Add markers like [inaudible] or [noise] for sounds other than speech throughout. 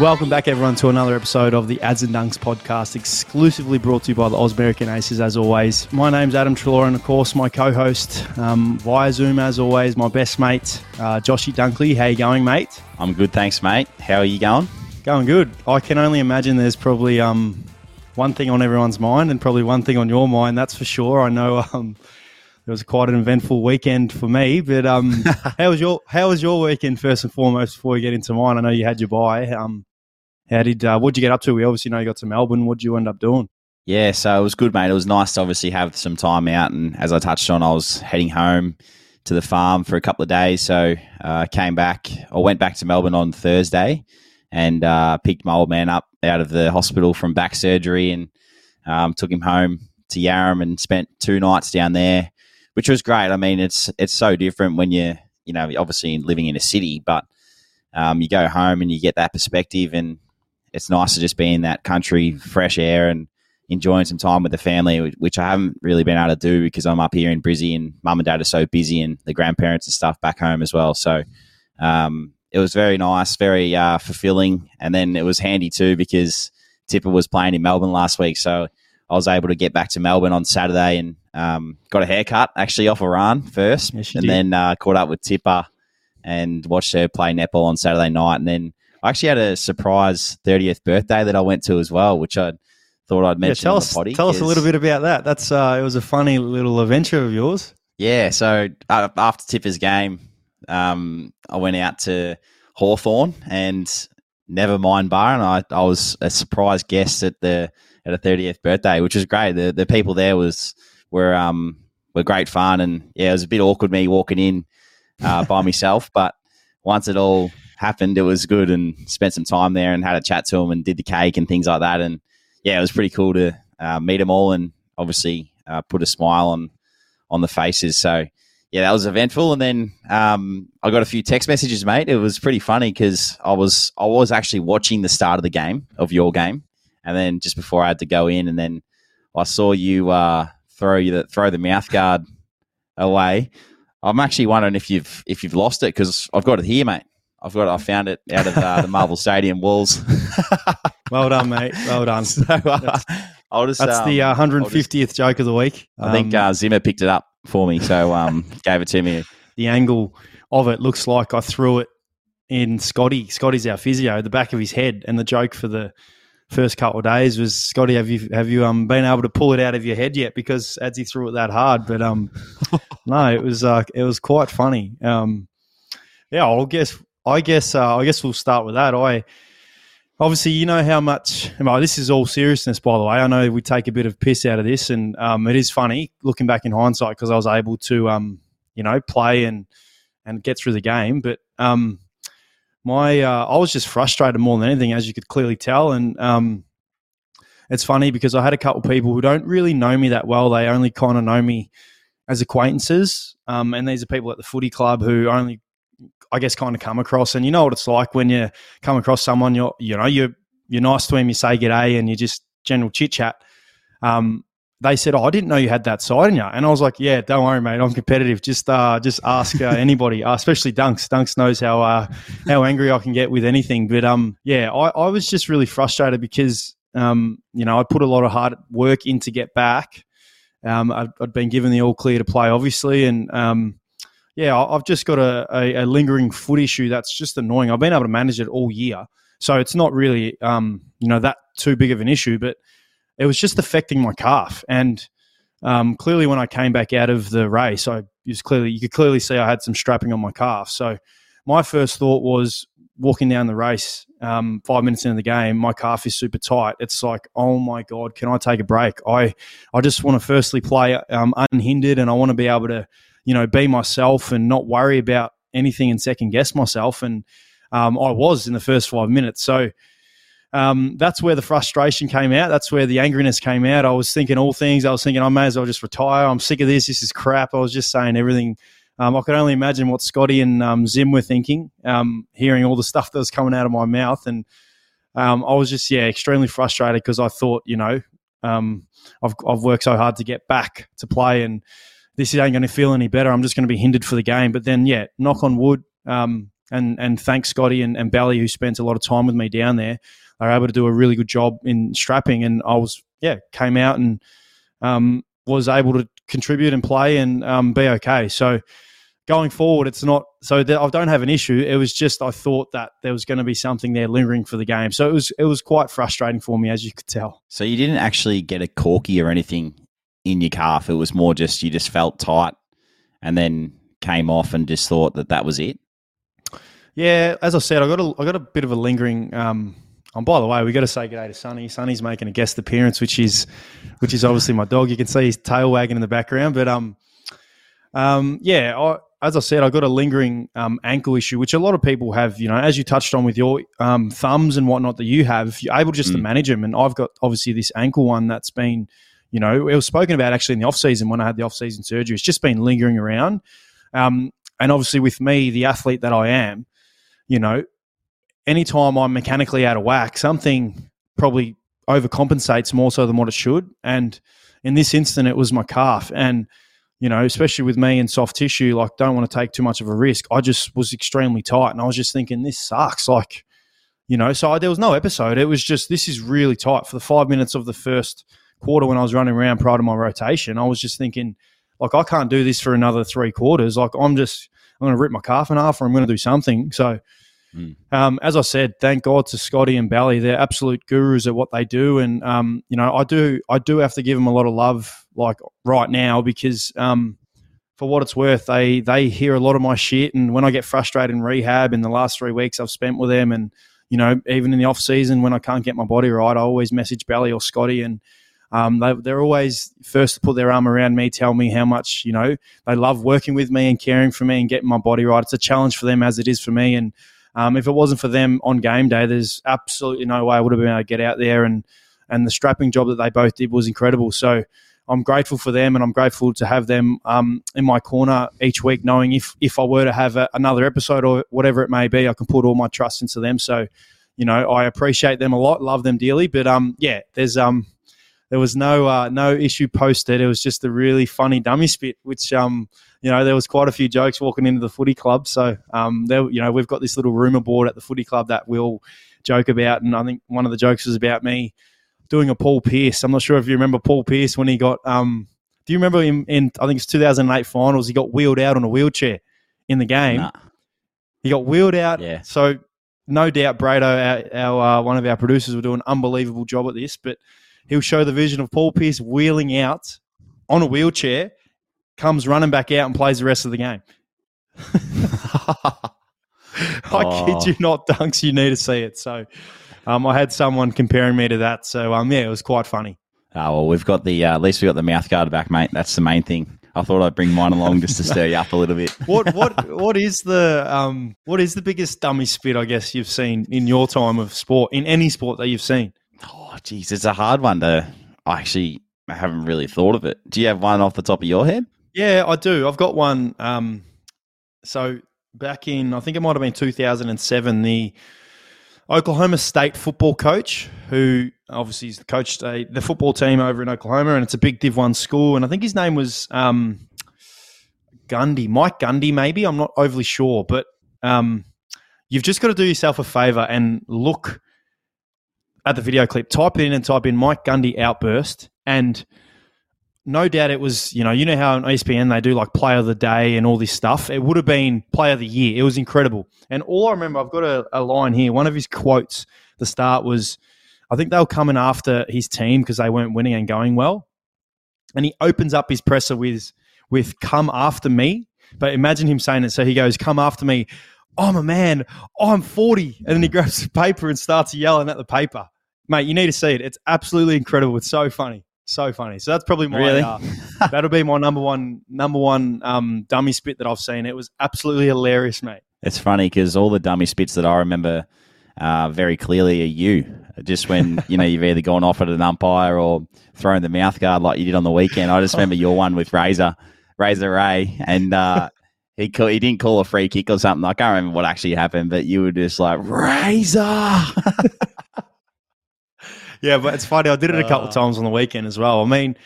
Welcome back, everyone, to another episode of the Ads and Dunks podcast, exclusively brought to you by the Ausmerican Aces, as always. My name's Adam Treloar, and of course, my co host um, via Zoom, as always, my best mate, uh, Joshy Dunkley. How you going, mate? I'm good, thanks, mate. How are you going? Going good. I can only imagine there's probably um, one thing on everyone's mind and probably one thing on your mind, that's for sure. I know um, it was quite an eventful weekend for me. But um, [laughs] how was your how was your weekend first and foremost before we get into mine? I know you had your buy. Um, how did uh, what'd you get up to? We obviously know you got to Melbourne. What did you end up doing? Yeah, so it was good, mate. It was nice to obviously have some time out, and as I touched on, I was heading home to the farm for a couple of days. So I uh, came back. I went back to Melbourne on Thursday and uh, picked my old man up out of the hospital from back surgery and um, took him home to Yarram and spent two nights down there which was great. I mean, it's it's so different when you you know obviously living in a city, but um, you go home and you get that perspective, and it's nice to just be in that country, fresh air, and enjoying some time with the family, which I haven't really been able to do because I'm up here in Brizzy and mum and dad are so busy, and the grandparents and stuff back home as well. So um, it was very nice, very uh, fulfilling, and then it was handy too because Tipper was playing in Melbourne last week, so I was able to get back to Melbourne on Saturday and um, got a haircut actually off Iran first, yes, and did. then uh, caught up with Tipper and watched her play netball on Saturday night. And then I actually had a surprise 30th birthday that I went to as well, which I thought I'd mention. Yeah, tell us, tell us a little bit about that. That's uh, it was a funny little adventure of yours. Yeah, so uh, after Tipper's game, um, I went out to Hawthorn and never mind bar, and I, I was a surprise guest at the at a 30th birthday, which was great. The the people there was were um were great fun, and yeah, it was a bit awkward me walking in uh, by [laughs] myself, but once it all happened, it was good, and spent some time there and had a chat to them and did the cake and things like that, and yeah, it was pretty cool to uh, meet them all and obviously uh, put a smile on on the faces. So yeah, that was eventful. And then um, I got a few text messages, mate. It was pretty funny because I was I was actually watching the start of the game of your game, and then just before I had to go in, and then I saw you uh, throw you the, throw the mouth guard away. I'm actually wondering if you've if you've lost it because I've got it here, mate. I've got it, I found it out of uh, the Marvel Stadium walls. [laughs] well done, mate. Well done. [laughs] So, uh, that's, I'll just, that's um, the 150th just, joke of the week. I um, think uh, Zimmer picked it up for me, so um, [laughs] gave it to me. The angle of it looks like I threw it in Scotty. Scotty's our physio, the back of his head, and the joke for the first couple of days was Scotty, have you have you um been able to pull it out of your head yet? Because as he threw it that hard, but um [laughs] no, it was uh it was quite funny. Um yeah, I guess I guess uh, I guess we'll start with that. I obviously you know how much well, this is all seriousness by the way. I know we take a bit of piss out of this, and um it is funny looking back in hindsight because I was able to um you know play and and get through the game, but um my uh, I was just frustrated more than anything, as you could clearly tell. And um, it's funny because I had a couple people who don't really know me that well. They only kind of know me as acquaintances, um, and these are people at the footy club who only, I guess, kind of come across. And you know what it's like when you come across someone. You're you know you're you're nice to him, you say g'day, and you just general chit chat. Um, they said, "Oh, I didn't know you had that side in you," and I was like, "Yeah, don't worry, mate. I'm competitive. Just, uh, just ask uh, anybody, uh, especially Dunks. Dunks knows how uh, how angry I can get with anything. But um, yeah, I, I was just really frustrated because um, you know, I put a lot of hard work in to get back. Um, I'd, I'd been given the all clear to play, obviously, and um, yeah, I've just got a, a, a lingering foot issue that's just annoying. I've been able to manage it all year, so it's not really um, you know, that too big of an issue, but it was just affecting my calf. And um, clearly, when I came back out of the race, I was clearly you could clearly see I had some strapping on my calf. So my first thought was walking down the race um, five minutes into the game, my calf is super tight. It's like, oh my god, can I take a break? I I just want to firstly play um, unhindered, and I want to be able to you know be myself and not worry about anything and second guess myself. And um, I was in the first five minutes, so um, that's where the frustration came out. That's where the angriness came out. I was thinking all things. I was thinking I may as well just retire. I'm sick of this. This is crap. I was just saying everything. Um, I could only imagine what Scotty and um, Zim were thinking, um, hearing all the stuff that was coming out of my mouth, and um, I was just yeah extremely frustrated because I thought you know um, I've I've worked so hard to get back to play, and this ain't going to feel any better. I'm just going to be hindered for the game. But then yeah, knock on wood. Um, and and thanks Scotty and, and Belly who spent a lot of time with me down there. Were able to do a really good job in strapping, and I was yeah came out and um, was able to contribute and play and um, be okay. So going forward, it's not so that I don't have an issue. It was just I thought that there was going to be something there lingering for the game. So it was it was quite frustrating for me, as you could tell. So you didn't actually get a corky or anything in your calf. It was more just you just felt tight, and then came off and just thought that that was it. Yeah, as I said, I got a I got a bit of a lingering. Um, and by the way, we got to say good day to Sonny. Sonny's making a guest appearance, which is which is obviously my dog. You can see his tail wagging in the background, but um, um, yeah, I, as I said, I got a lingering um, ankle issue, which a lot of people have. You know, as you touched on with your um, thumbs and whatnot that you have, you're able just mm. to manage them. And I've got obviously this ankle one that's been, you know, it was spoken about actually in the off season when I had the off season surgery. It's just been lingering around. Um, and obviously, with me, the athlete that I am, you know, anytime I'm mechanically out of whack, something probably overcompensates more so than what it should. And in this instant, it was my calf. And you know, especially with me and soft tissue, like don't want to take too much of a risk. I just was extremely tight, and I was just thinking, this sucks. Like, you know, so I, there was no episode. It was just this is really tight for the five minutes of the first quarter when I was running around prior to my rotation. I was just thinking, like, I can't do this for another three quarters. Like, I'm just I'm going to rip my calf in half, or I'm going to do something. So. Mm. Um, as I said, thank God to Scotty and Bally. They're absolute gurus at what they do, and um, you know, I do I do have to give them a lot of love like right now because um, for what it's worth, they they hear a lot of my shit, and when I get frustrated in rehab in the last three weeks I've spent with them, and you know even in the off season when I can't get my body right, I always message Belly or Scotty, and um, they, they're always first to put their arm around me, tell me how much you know they love working with me and caring for me and getting my body right. It's a challenge for them as it is for me, and um, if it wasn't for them on game day, there's absolutely no way I would have been able to get out there and and the strapping job that they both did was incredible. So I'm grateful for them, and I'm grateful to have them um, in my corner each week, knowing if if I were to have a, another episode or whatever it may be, I can put all my trust into them. So, you know, I appreciate them a lot, love them dearly. But um, yeah, there's um, there was no uh, no issue posted. It was just a really funny dummy spit, which um, you know, there was quite a few jokes walking into the footy club. So um, there, you know, we've got this little rumor board at the footy club that we'll joke about, and I think one of the jokes was about me doing a Paul Pierce. I'm not sure if you remember Paul Pierce when he got. Um, do you remember him in? I think it's 2008 finals. He got wheeled out on a wheelchair in the game. Nah. He got wheeled out. Yeah. So no doubt, Brado, our, our uh, one of our producers, will do an unbelievable job at this. But he'll show the vision of Paul Pierce wheeling out on a wheelchair, comes running back out and plays the rest of the game. [laughs] [laughs] I oh. kid you not, Dunks. You need to see it. So um, I had someone comparing me to that, so um, yeah, it was quite funny. Oh well, we've got the uh, at least we got the mouth guard back, mate. That's the main thing. I thought I'd bring mine along just to stir you up a little bit. [laughs] what what what is the um what is the biggest dummy spit I guess you've seen in your time of sport in any sport that you've seen? Oh, geez, it's a hard one to. I actually haven't really thought of it. Do you have one off the top of your head? Yeah, I do. I've got one. Um, so back in I think it might have been 2007, the Oklahoma State football coach, who obviously is the coach a, the football team over in Oklahoma, and it's a big Div One school. And I think his name was um, Gundy, Mike Gundy, maybe. I'm not overly sure, but um, you've just got to do yourself a favor and look at the video clip. Type it in and type in Mike Gundy outburst, and no doubt it was, you know, you know how on ESPN they do like player of the day and all this stuff. It would have been player of the year. It was incredible. And all I remember, I've got a, a line here. One of his quotes, the start was, I think they were coming after his team because they weren't winning and going well. And he opens up his presser with, with come after me. But imagine him saying it. So he goes, come after me. I'm a man. I'm 40. And then he grabs the paper and starts yelling at the paper. Mate, you need to see it. It's absolutely incredible. It's so funny. So funny. So that's probably my really? uh, that'll be my number one number one um, dummy spit that I've seen. It was absolutely hilarious, mate. It's funny because all the dummy spits that I remember uh, very clearly are you. Just when you know you've either gone off at an umpire or thrown the mouth guard like you did on the weekend. I just remember your one with Razor, Razor Ray, and uh, he call, he didn't call a free kick or something. I can't remember what actually happened, but you were just like Razor. [laughs] yeah, but it's funny. I did it a couple uh, times on the weekend as well. I mean,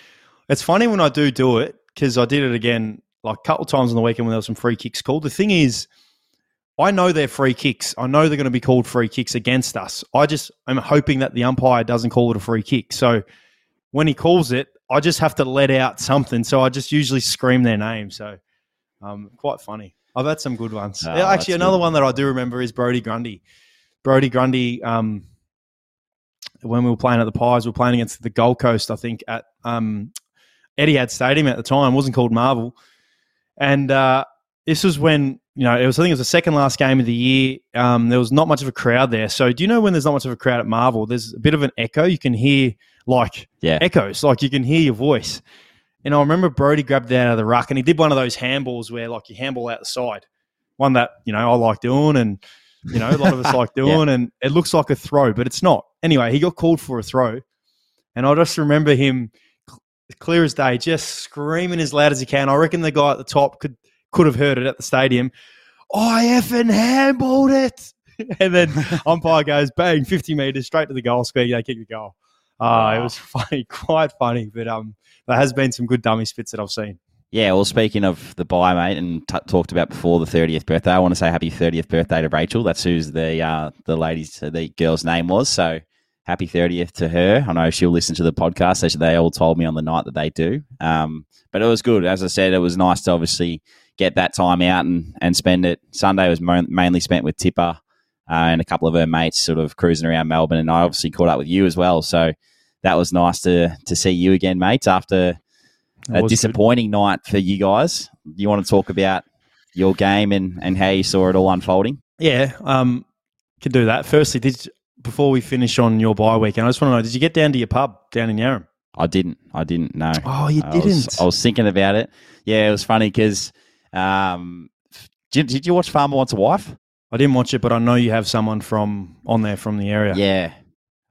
it's funny when I do do it because I did it again like a couple times on the weekend when there was some free kicks called. The thing is, I know they're free kicks. I know they're going to be called free kicks against us. I just am hoping that the umpire doesn't call it a free kick. So when he calls it, I just have to let out something. So I just usually scream their name. So um, quite funny. I've had some good ones. Oh, Actually, another good. one that I do remember is Brodie Grundy. Brodie Grundy, um, when we were playing at the Pies, we were playing against the Gold Coast, I think, at um, Etihad Stadium at the time. It wasn't called Marvel. And uh, this was when, you know, it was, I think it was the second last game of the year. Um, there was not much of a crowd there. So do you know when there's not much of a crowd at Marvel, there's a bit of an echo. You can hear like Yeah. echoes, like you can hear your voice. And I remember Brodie grabbed it out of the ruck and he did one of those handballs where like you handball out the side. One that, you know, I like doing and, you know, a lot of us [laughs] like doing and it looks like a throw, but it's not. Anyway, he got called for a throw. And I just remember him cl- clear as day, just screaming as loud as he can. I reckon the guy at the top could could have heard it at the stadium. I effing handballed it. [laughs] and then [laughs] umpire goes bang, 50 meters straight to the goal square. They kick the goal. Uh, It was funny, quite funny. But um, there has been some good dummy spits that I've seen. Yeah, well, speaking of the bye, mate, and t- talked about before the 30th birthday, I want to say happy 30th birthday to Rachel. That's who's the uh, the lady's, the girl's name was. So happy 30th to her. I know she'll listen to the podcast. They, they all told me on the night that they do. Um, but it was good. As I said, it was nice to obviously get that time out and, and spend it. Sunday was mo- mainly spent with Tipper uh, and a couple of her mates sort of cruising around Melbourne. And I obviously caught up with you as well. So that was nice to, to see you again, mates, after a was good. disappointing night for you guys. You want to talk about your game and, and how you saw it all unfolding? Yeah, um, could do that. Firstly, did you- before we finish on your bye weekend, I just want to know: Did you get down to your pub down in Yarram? I didn't. I didn't know. Oh, you I didn't. was, I was thinking about it. Yeah, it was funny because um, did, did you watch Farmer Wants a Wife? I didn't watch it, but I know you have someone from on there from the area. Yeah.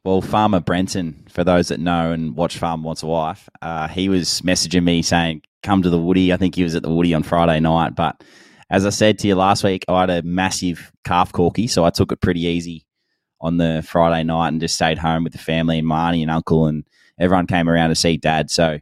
Well, Farmer Brenton, for those that know and watch Farmer Wants a Wife, uh, he was messaging me saying, come to the Woody. I think he was at the Woody on Friday night. But as I said to you last week, I had a massive calf corky, so I took it pretty easy on the Friday night and just stayed home with the family and my auntie and uncle, and everyone came around to see dad. So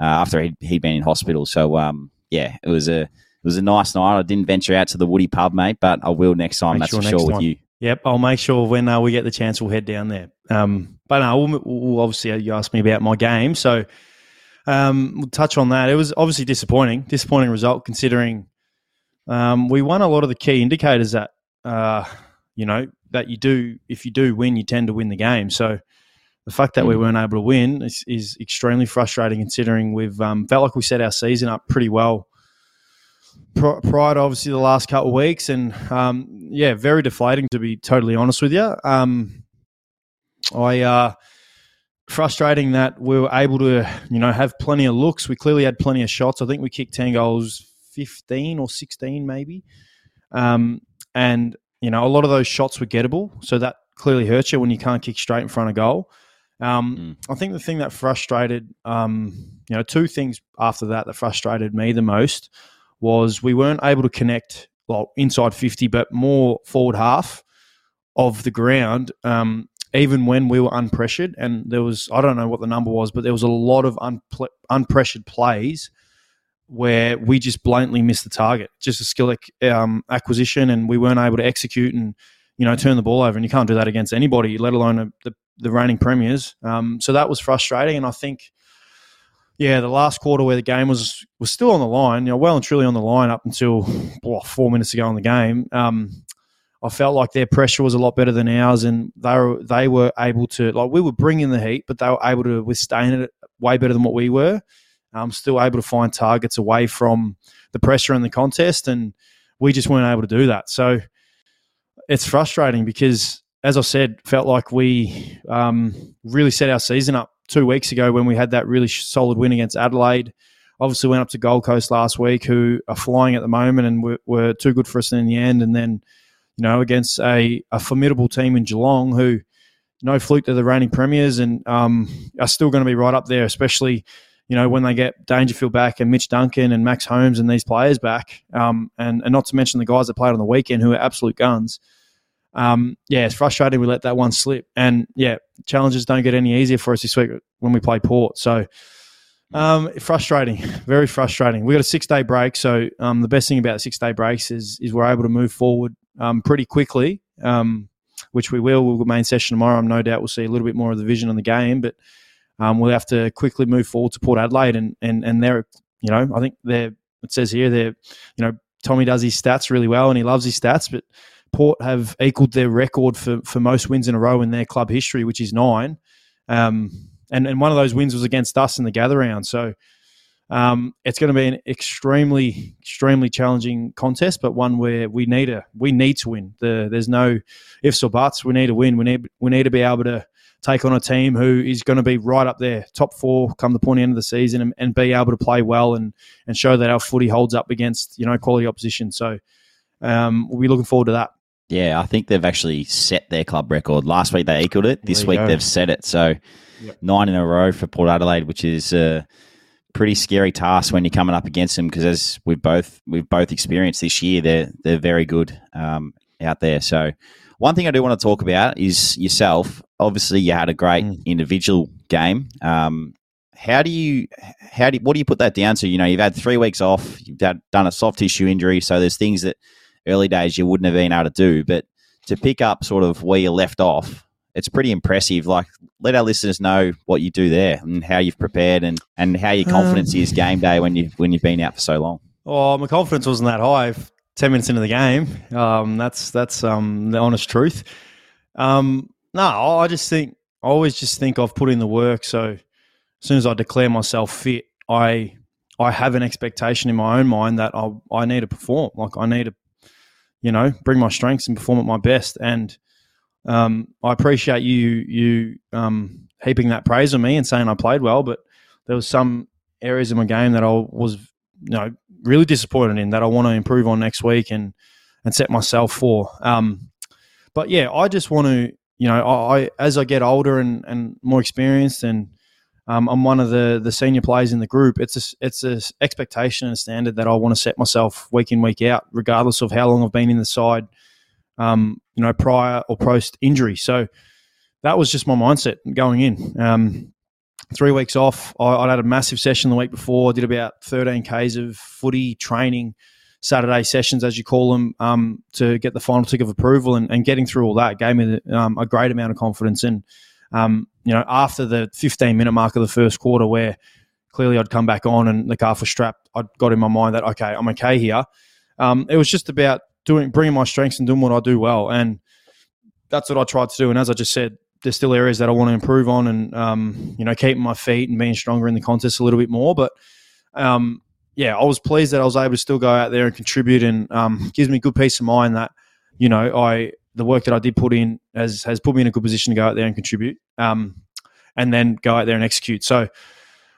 uh, after he'd, he'd been in hospital. So, um, yeah, it was a it was a nice night. I didn't venture out to the Woody pub, mate, but I will next time. Make that's sure for sure with time. you. Yep, I'll make sure when uh, we get the chance, we'll head down there. Um, but no, we'll, we'll obviously uh, you asked me about my game, so um, we'll touch on that. It was obviously disappointing, disappointing result considering um, we won a lot of the key indicators that uh, you know that you do. If you do win, you tend to win the game. So the fact that we Mm. weren't able to win is, is extremely frustrating considering we've um, felt like we set our season up pretty well prior to obviously the last couple of weeks, and um, yeah, very deflating to be totally honest with you. Um, I uh, frustrating that we were able to you know have plenty of looks. We clearly had plenty of shots. I think we kicked ten goals, fifteen or sixteen maybe, um, and you know a lot of those shots were gettable. So that clearly hurts you when you can't kick straight in front of goal. Um, I think the thing that frustrated, um, you know, two things after that that frustrated me the most was we weren't able to connect well inside 50 but more forward half of the ground um, even when we were unpressured. And there was i don't know what the number was but there was a lot of unple- unpressured plays where we just blatantly missed the target. Just a skill um, acquisition and we weren't able to execute and you know turn the ball over. And you can't do that against anybody let alone a, the, the reigning premiers. Um, so that was frustrating. And i think yeah, the last quarter where the game was was still on the line, you know, well and truly on the line up until oh, four minutes to go in the game. Um, I felt like their pressure was a lot better than ours, and they were they were able to like we were bringing the heat, but they were able to withstand it way better than what we were. Um, still able to find targets away from the pressure in the contest, and we just weren't able to do that. So it's frustrating because, as I said, felt like we um, really set our season up two weeks ago when we had that really solid win against Adelaide. Obviously, went up to Gold Coast last week, who are flying at the moment and were, were too good for us in the end. And then, you know, against a, a formidable team in Geelong, who no fluke to the reigning premiers and um, are still going to be right up there, especially you know when they get Dangerfield back and Mitch Duncan and Max Holmes and these players back, um, and and not to mention the guys that played on the weekend who are absolute guns. Um, yeah, it's frustrating we let that one slip, and yeah, challenges don't get any easier for us this week when we play Port. So. Um, frustrating, [laughs] very frustrating. We got a six day break, so um, the best thing about six day breaks is is we're able to move forward um, pretty quickly, um, which we will. We'll main session tomorrow. I'm no doubt we'll see a little bit more of the vision on the game, but um, we'll have to quickly move forward to Port Adelaide, and and and they're you know I think they're it says here they're you know Tommy does his stats really well and he loves his stats, but Port have equalled their record for for most wins in a row in their club history, which is nine. Um, and and one of those wins was against us in the gather round, so. Um, it's going to be an extremely, extremely challenging contest, but one where we need a we need to win. The, there's no ifs or buts. We need to win. We need we need to be able to take on a team who is going to be right up there, top four, come the pointy end of the season, and, and be able to play well and and show that our footy holds up against you know quality opposition. So um, we'll be looking forward to that. Yeah, I think they've actually set their club record. Last week they equaled it. This week go. they've set it. So yep. nine in a row for Port Adelaide, which is. a pretty scary task when you're coming up against them because as we've both we've both experienced this year, they're they're very good um, out there. So one thing I do want to talk about is yourself. Obviously, you had a great mm. individual game. Um, how do you how do what do you put that down to? You know, you've had three weeks off. You've had, done a soft tissue injury, so there's things that early days you wouldn't have been able to do. But to pick up sort of where you left off, it's pretty impressive. Like, let our listeners know what you do there and how you've prepared and, and how your confidence um, is game day when you when you've been out for so long. Oh, my confidence wasn't that high. Ten minutes into the game, um, that's that's um, the honest truth. Um, no, I just think I always just think I've put in the work. So as soon as I declare myself fit, I I have an expectation in my own mind that I I need to perform. Like I need to, you know, bring my strengths and perform at my best. And um, I appreciate you you um, heaping that praise on me and saying I played well, but there was some areas of my game that I was you know really disappointed in that I want to improve on next week and and set myself for. Um, but yeah, I just want to you know I, I, as I get older and and more experienced and um, I'm one of the the senior players in the group. It's a, it's a expectation and a standard that I want to set myself week in week out, regardless of how long I've been in the side um, you know, prior or post injury. So that was just my mindset going in. Um, three weeks off. I, would had a massive session the week before. I did about 13 Ks of footy training, Saturday sessions, as you call them, um, to get the final tick of approval. And, and getting through all that gave me the, um, a great amount of confidence. And, um, you know, after the 15 minute mark of the first quarter, where clearly I'd come back on and the calf was strapped, I'd got in my mind that, okay, I'm okay here. Um, it was just about doing bringing my strengths and doing what I do well, and that's what I tried to do. And as I just said, there's still areas that I want to improve on, and um, you know, keeping my feet and being stronger in the contest a little bit more. But um, yeah, I was pleased that I was able to still go out there and contribute, and um, gives me good peace of mind that you know I the work that I did put in has has put me in a good position to go out there and contribute, um, and then go out there and execute. So.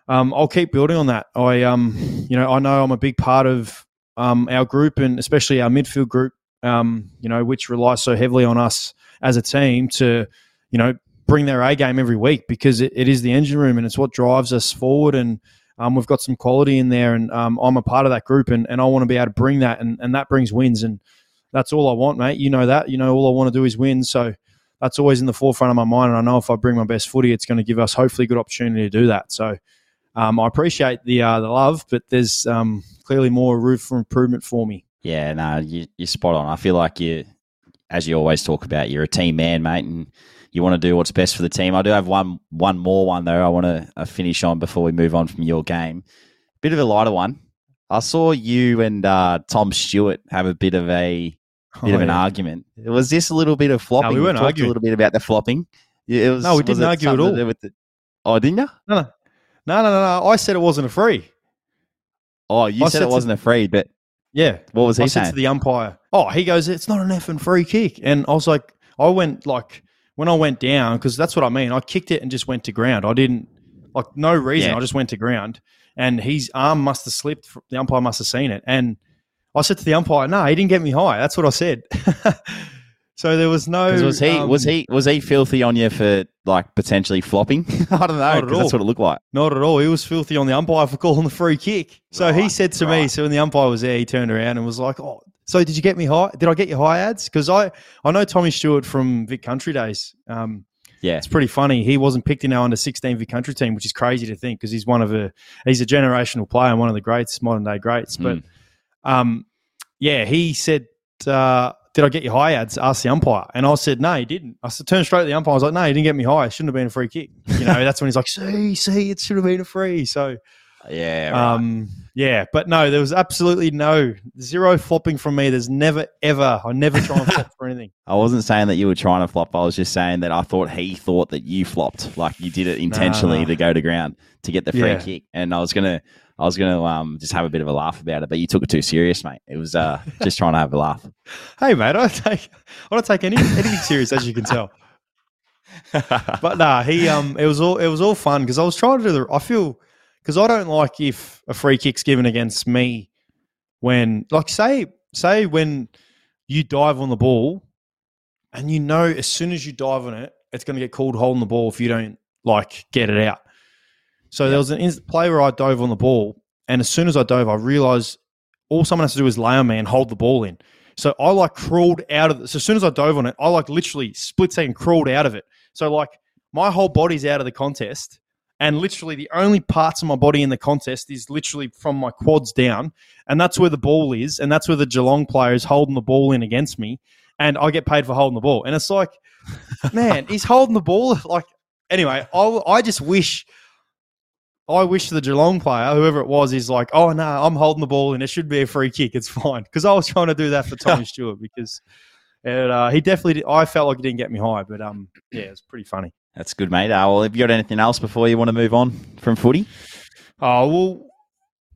Um, I'll keep building on that. I, um, you know, I know I'm a big part of um, our group and especially our midfield group, um, you know, which relies so heavily on us as a team to, you know, bring their A game every week because it, it is the engine room and it's what drives us forward. And um, we've got some quality in there, and um, I'm a part of that group, and, and I want to be able to bring that, and, and that brings wins, and that's all I want, mate. You know that. You know all I want to do is win, so that's always in the forefront of my mind. And I know if I bring my best footy, it's going to give us hopefully a good opportunity to do that. So um, I appreciate the uh, the love, but there's um, clearly more room for improvement for me. Yeah, no, you, you're spot on. I feel like you, as you always talk about, you're a team man, mate, and you want to do what's best for the team. I do have one one more one though. I want to uh, finish on before we move on from your game. Bit of a lighter one. I saw you and uh, Tom Stewart have a bit of a bit oh, of an oh, yeah. argument. Was this a little bit of flopping? No, we weren't arguing. a little bit about the flopping. It was, no, we didn't argue at all. The, oh, didn't you? No, no, no, no, no, no. I said it wasn't a free. Oh, you said, said, it wasn't to, a free, but yeah, what was he I saying? said to the umpire, "Oh, he goes, it's not an effing free kick," and I was like, I went like when I went down because that's what I mean. I kicked it and just went to ground. I didn't like no reason. Yeah. I just went to ground, and his arm must have slipped. The umpire must have seen it, and I said to the umpire, "No, he didn't get me high." That's what I said. [laughs] So there was no. Was he um, was he was he filthy on you for like potentially flopping? [laughs] I don't know that's what it looked like. Not at all. He was filthy on the umpire for calling the free kick. So right, he said to right. me, so when the umpire was there, he turned around and was like, "Oh, so did you get me high? Did I get you high ads? Because I I know Tommy Stewart from Vic Country days. Um, yeah, it's pretty funny. He wasn't picked in our under sixteen Vic Country team, which is crazy to think because he's one of a he's a generational player and one of the greats, modern day greats. But mm. Um, yeah, he said. Uh, did I get you high ads? Asked the umpire. And I said, no, he didn't. I said, turned straight to the umpire. I was like, no, he didn't get me high. It shouldn't have been a free kick. You know, that's when he's like, see, see, it should have been a free. So, [laughs] Yeah, right. um, yeah, but no, there was absolutely no zero flopping from me. There's never, ever, I never try and flop for anything. [laughs] I wasn't saying that you were trying to flop. I was just saying that I thought he thought that you flopped, like you did it intentionally no. to go to ground to get the free Yeah. kick. And I was gonna, I was gonna um just have a bit of a laugh about it, but you took it too serious, mate. It was uh [laughs] just trying to have a laugh. Hey, mate, I don't take, I don't take any, anything serious, as you can tell. [laughs] But nah, he um, it was all it was all fun because I was trying to do the. I feel because I don't like if a free kick's given against me when, like, say say when you dive on the ball and you know as soon as you dive on it, it's going to get called holding the ball if you don't like get it out. So there was an play where I dove on the ball, and as soon as I dove, I realized all someone has to do is lay on me and hold the ball in. So I like crawled out of it. So as soon as I dove on it, I like literally split second crawled out of it. So like my whole body's out of the contest, and literally the only parts of my body in the contest is literally from my quads down, and that's where the ball is, and that's where the Geelong player is holding the ball in against me, and I get paid for holding the ball, and it's like, [laughs] man, he's holding the ball. Like anyway, I I just wish. I wish the Geelong player, whoever it was, is like, oh no, I'm holding the ball and it should be a free kick. It's fine because I was trying to do that for Tommy [laughs] Stewart because it, uh, he definitely. Did, I felt like he didn't get me high, but um, yeah, it's pretty funny. That's good, mate. Uh, well, have you got anything else before you want to move on from footy? Oh well,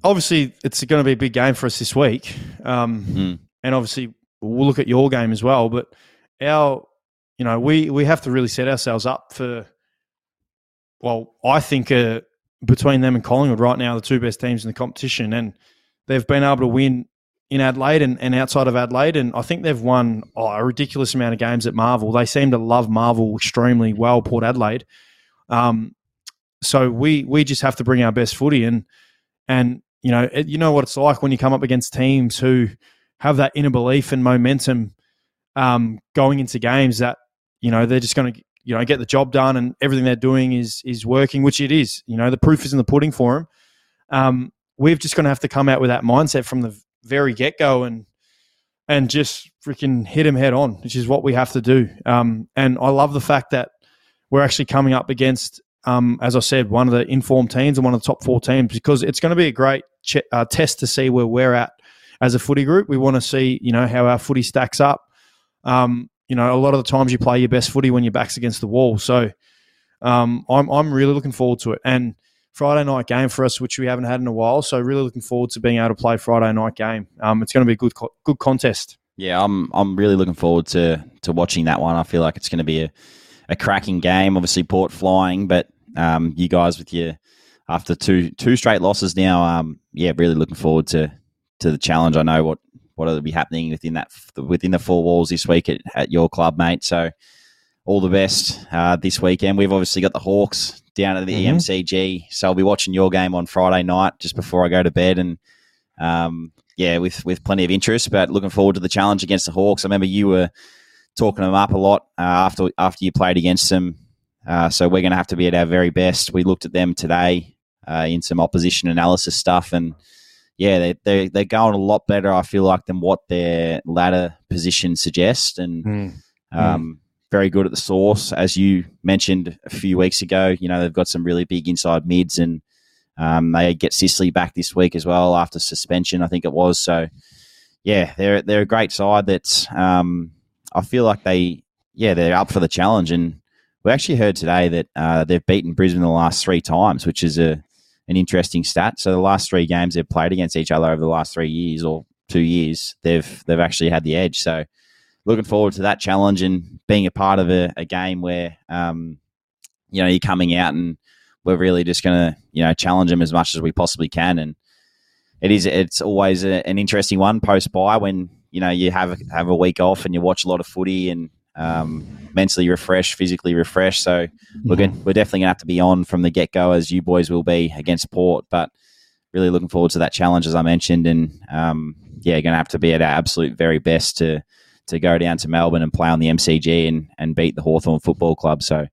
obviously it's going to be a big game for us this week, um, Mm. and obviously we'll look at your game as well. But our, you know, we we have to really set ourselves up for. Well, I think uh, between them and Collingwood right now, the two best teams in the competition, and they've been able to win in Adelaide and, and outside of Adelaide, and I think they've won oh, a ridiculous amount of games at Marvel. They seem to love Marvel extremely well, Port Adelaide. Um, so we we just have to bring our best footy, and and you know it, you know what it's like when you come up against teams who have that inner belief and momentum um, going into games that you know they're just going to you know get the job done and everything they're doing is is working, which it is. You know the proof is in the pudding for them. Um, we're just going to have to come out with that mindset from the very get go and and just freaking hit him head on, which is what we have to do. Um, and I love the fact that we're actually coming up against, um, as I said, one of the informed teams and one of the top four teams because it's going to be a great uh, test to see where we're at as a footy group. We want to see, you know, how our footy stacks up. Um, you know, a lot of the times you play your best footy when your back's against the wall. So um, I'm I'm really looking forward to it. And Friday night game for us, which we haven't had in a while. So really looking forward to being able to play Friday night game. Um, it's going to be a good co- good contest. Yeah, I'm I'm really looking forward to to watching that one. I feel like it's going to be a, a cracking game. Obviously, Port flying, but um, you guys with your after two two straight losses now, um, yeah, really looking forward to to the challenge. I know what what will be happening within that within the four walls this week at, at your club, mate. So all the best uh, this weekend. We've obviously got the Hawks down at the Mhm. MCG, so I'll be watching your game on Friday night just before I go to bed, and um, yeah, with with plenty of interest. But looking forward to the challenge against the Hawks. I remember you were talking them up a lot uh, after after you played against them. Uh, so we're going to have to be at our very best. We looked at them today uh, in some opposition analysis stuff, and yeah, they they they're going a lot better. I feel like than what their ladder position suggests, and um, very good at the source, as you mentioned a few weeks ago. You know they've got some really big inside mids, and um, they get Sicily back this week as well after suspension, I think it was. So yeah, they're they're a great side. That um, I feel like they yeah they're up for the challenge, and we actually heard today that uh, they've beaten Brisbane the last three times, which is a an interesting stat. So the last three games they've played against each other over the last three years or two years, they've they've actually had the edge. So looking forward to that challenge and being a part of a, a game where um, you know you're coming out and we're really just going to you know challenge them as much as we possibly can. And it is it's always a, an interesting one post by when you know you have have a week off and you watch a lot of footy and um, mentally refreshed, physically refreshed. So we're good. We're definitely gonna have to be on from the get go, as you boys will be against Port. But really looking forward to that challenge, as I mentioned, and um, yeah, gonna have to be at our absolute very best to to go down to Melbourne and play on the MCG and and beat the Hawthorn Football Club. So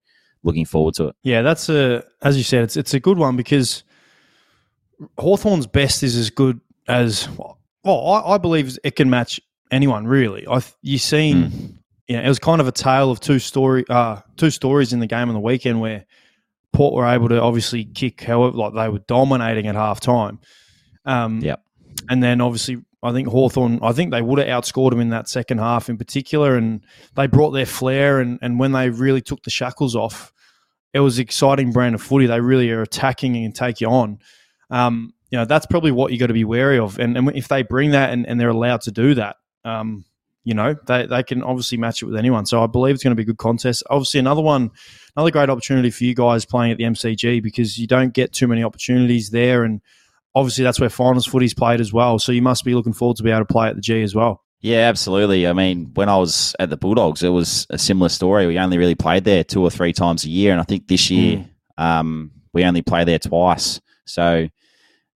looking forward to it. Yeah, that's a as you said, it's it's a good one because Hawthorn's best is as good as well. I, I believe it can match anyone really. I you seen, mm. You know, it was kind of a tale of two story, uh, two stories in the game on the weekend where Port were able to obviously kick however like they were dominating at half time. Um, yep. And then obviously I think Hawthorn. I think they would have outscored them in that second half in particular, and they brought their flair. And, and when they really took the shackles off, it was exciting brand of footy. They really are attacking and take you on. Um, you know, that's probably what you got to be wary of. And, and if they bring that and, and they're allowed to do that, um, you know, they, they can obviously match it with anyone. So I believe it's going to be a good contest. Obviously, another one, another great opportunity for you guys playing at the MCG because you don't get too many opportunities there. And obviously, that's where finals footy's played as well. So you must be looking forward to be able to play at the G as well. Yeah, absolutely. I mean, when I was at the Bulldogs, it was a similar story. We only really played there two or three times a year, and I think this year mm. um, we only play there twice. So,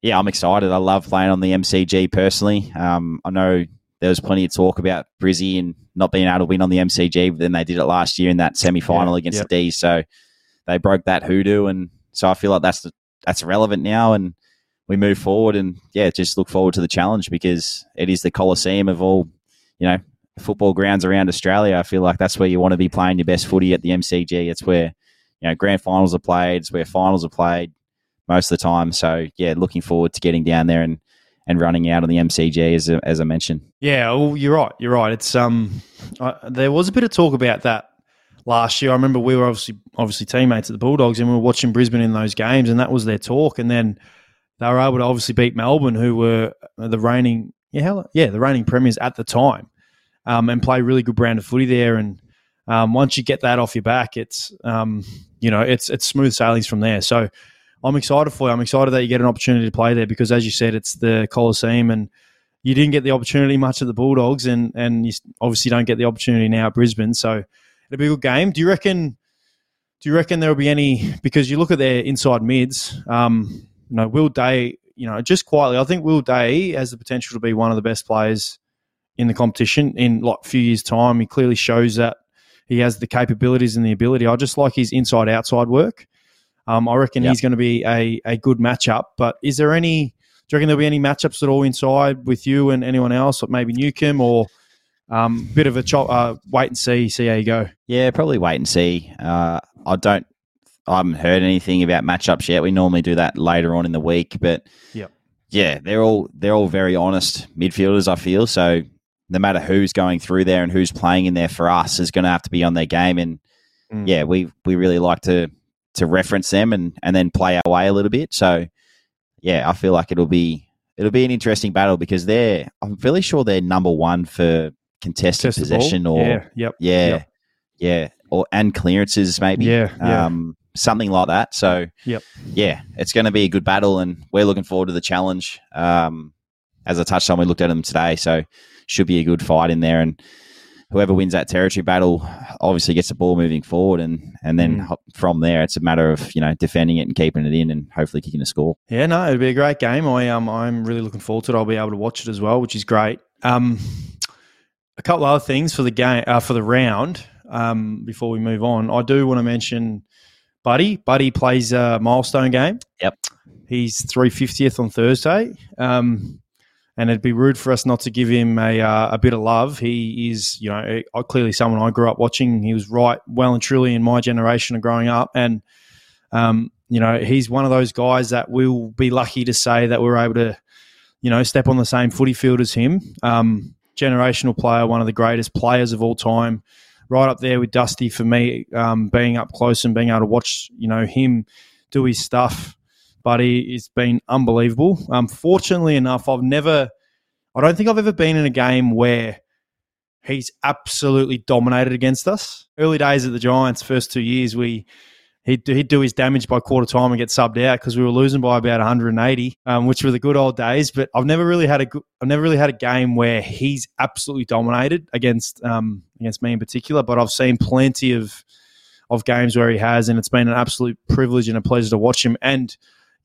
yeah, I'm excited. I love playing on the MCG personally. Um, I know there was plenty of talk about Brizzy and not being able to win on the MCG, but then they did it last year in that semi final yeah, against yep. the D. So they broke that hoodoo, and so I feel like that's the, that's relevant now. And we move forward and yeah, just look forward to the challenge because it is the Coliseum of all you know, football grounds around Australia. I feel like that's where you want to be playing your best footy at the MCG. It's where, you know, grand finals are played. It's where finals are played most of the time. So, yeah, looking forward to getting down there and, and running out on the MCG as, as I mentioned. Yeah, well, you're right. You're right. It's um, uh, there was a bit of talk about that last year. I remember we were obviously obviously teammates at the Bulldogs, and we were watching Brisbane in those games, and that was their talk. And then they were able to obviously beat Melbourne, who were the reigning yeah, yeah, the reigning premiers at the time, um, and play really good brand of footy there. And um, once you get that off your back, it's um, you know it's it's smooth sailings from there. So I'm excited for you. I'm excited that you get an opportunity to play there because, as you said, it's the Coliseum, and you didn't get the opportunity much at the Bulldogs, and and you obviously don't get the opportunity now at Brisbane. So it'll be a good game. Do you reckon? Do you reckon there will be any? Because you look at their inside mids. Um, you know, Will Day you know, just quietly, I think Will Day has the potential to be one of the best players in the competition in like a few years' time. He clearly shows that he has the capabilities and the ability. I just like his inside outside work. Um, I reckon yep. he's going to be a, a good matchup. But is there any, do you reckon there'll be any matchups at all inside with you and anyone else, like maybe Newcombe or um, bit of a chop, uh, wait and see, see how you go? Yeah, probably wait and see. Uh, I don't I haven't heard anything about matchups yet. We normally do that later on in the week, but yep. yeah, they're all they're all very honest midfielders. I feel so. No matter who's going through there and who's playing in there for us is going to have to be on their game. And mm. yeah, we we really like to to reference them and and then play our way a little bit. So yeah, I feel like it'll be it'll be an interesting battle because they're I'm fairly sure they're number one for contested possession or yeah, yep, yeah, yep. yeah, or and clearances maybe. Yeah, yeah. Um, something like that. So, yep. yeah, it's going to be a good battle, and we're looking forward to the challenge. Um, as I touched on, we looked at them today, so should be a good fight in there. And whoever wins that territory battle obviously gets the ball moving forward, and and then mm. from there, it's a matter of you know defending it and keeping it in, and hopefully kicking a score. Yeah, no, it'd be a great game. I um, I'm really looking forward to it. I'll be able to watch it as well, which is great. Um, a couple other things for the game uh, for the round. Um, before we move on, I do want to mention Buddy. Buddy plays a milestone game. Yep. He's 350th on Thursday. Um, and it'd be rude for us not to give him a, uh, a bit of love. He is, you know, clearly someone I grew up watching. He was right well and truly in my generation of growing up. And, um, you know, he's one of those guys that we'll be lucky to say that we're able to, you know, step on the same footy field as him. Um, generational player, one of the greatest players of all time right up there with Dusty for me, um, being up close and being able to watch, you know, him do his stuff. Has been unbelievable. Um, fortunately enough, I've never, I don't think I've ever been in a game where he's absolutely dominated against us. Early days at the Giants, first two years, we he'd, he'd do his damage by quarter time and get subbed out because we were losing by about 180, um, which were the good old days. But I've never really had a I've never really had a game where he's absolutely dominated against um, against me in particular. But I've seen plenty of of games where he has, and it's been an absolute privilege and a pleasure to watch him. And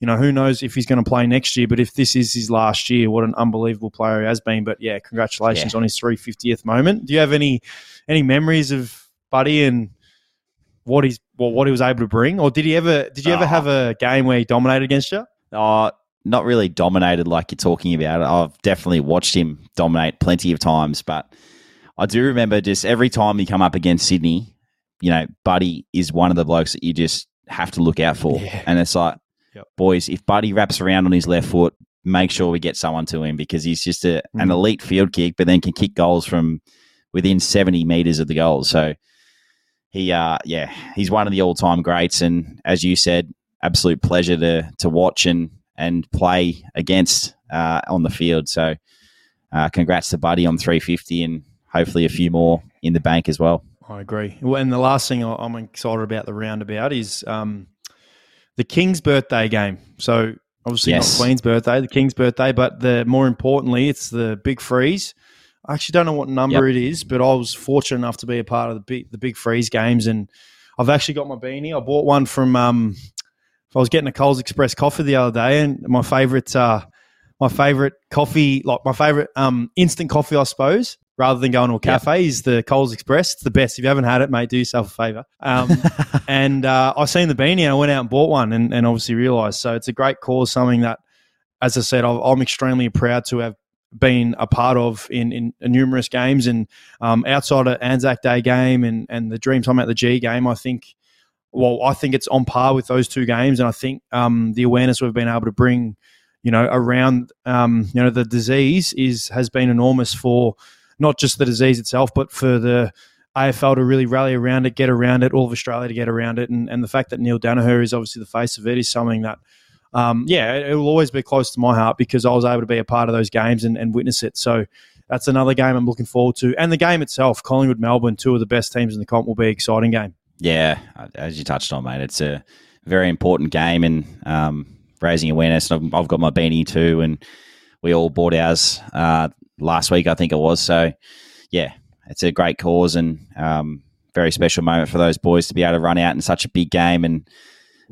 you know, who knows if he's going to play next year? But if this is his last year, what an unbelievable player he has been. But yeah, congratulations yeah. on his 350th moment. Do you have any any memories of Buddy and what he's well, what he was able to bring, or did he ever? Did you ever have a game where he dominated against you? Uh, not really dominated like you're talking about. I've definitely watched him dominate plenty of times, but I do remember just every time you come up against Sydney, you know, Buddy is one of the blokes that you just have to look out for. Yeah. And it's like, Yep. boys, if Buddy wraps around on his left foot, make sure we get someone to him because he's just a, an Mm. elite field kick, but then can kick goals from within 70 meters of the goal. So he, uh, yeah, he's one of the all time greats. And as you said, absolute pleasure to, to watch and, and play against uh, on the field. So uh, congrats to Buddy on 350 and hopefully a few more in the bank as well. I agree. Well, And the last thing I'm excited about the roundabout is um, the King's birthday game. So obviously Yes. not Queen's birthday, the King's birthday, but the more importantly, it's the Big Freeze. I actually don't know what number it is, but I was fortunate enough to be a part of the big the Big Freeze games, and I've actually got my beanie. I bought one from. Um, I was getting a Coles Express coffee the other day, and my favorite, uh, my favorite coffee, like my favorite um, instant coffee, I suppose, rather than going to a cafe, is the Coles Express. It's the best. If you haven't had it, mate, do yourself a favor. Um, [laughs] and uh, I seen the beanie, and I went out and bought one, and, and obviously realised. So it's a great cause, something that, as I said, I've- I'm extremely proud to have been a part of in, in numerous games and um, outside of Anzac Day game and, and the Dream Time at the G game, I think, well, I think it's on par with those two games. And I think um, the awareness we've been able to bring, you know, around, um, you know, the disease is has been enormous for not just the disease itself, but for the AFL to really rally around it, get around it, all of Australia to get around it. And, and the fact that Neale Daniher is obviously the face of it is something that um, yeah, it, it will always be close to my heart because I was able to be a part of those games and, and witness it. So that's another game I'm looking forward to. And the game itself, Collingwood, Melbourne, two of the best teams in the comp, will be an exciting game. Yeah, as you touched on, mate, it's a very important game and um, raising awareness. I've, I've got my beanie too, and we all bought ours uh, last week, I think it was. So, yeah, it's a great cause and um, very special moment for those boys to be able to run out in such a big game. And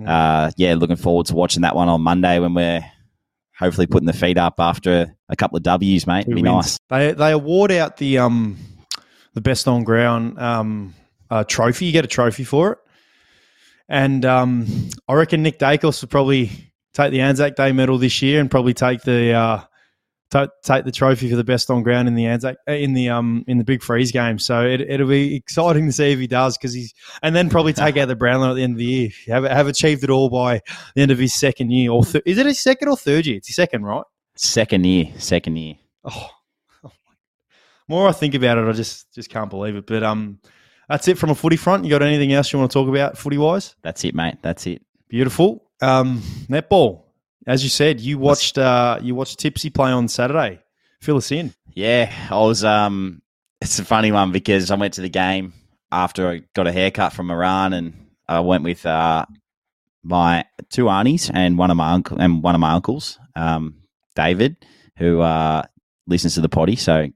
uh, yeah, looking forward to watching that one on Monday when we're hopefully putting the feet up after a couple of W's, mate. It'd be nice. They they award out the um the best on ground um uh, trophy. You get a trophy for it, and um I reckon Nick Daicos will probably take the Anzac Day medal this year and probably take the uh ta- take the trophy for the best on ground in the Anzac uh, in the um in the Big Freeze game. So it, it'll be exciting to see if he does because he's and then probably take out the Brownlow at the end of the year. Have have achieved it all by the end of his second year or th- is it his second or third year? It's his second, right? Second year, second year. Oh, [laughs] oh more I think about it, I just just can't believe it. But um, that's it from a footy front. You got anything else you want to talk about footy wise? That's it, mate. That's it. Beautiful. Um, netball, as you said, you watched uh, you watched Tipsy play on Saturday. Fill us in. Yeah, I was. Um, it's a funny one because I went to the game after I got a haircut from Iran, and I went with uh, my two aunties and one of my uncle and one of my uncles, um, David, who uh, listens to the potty. So,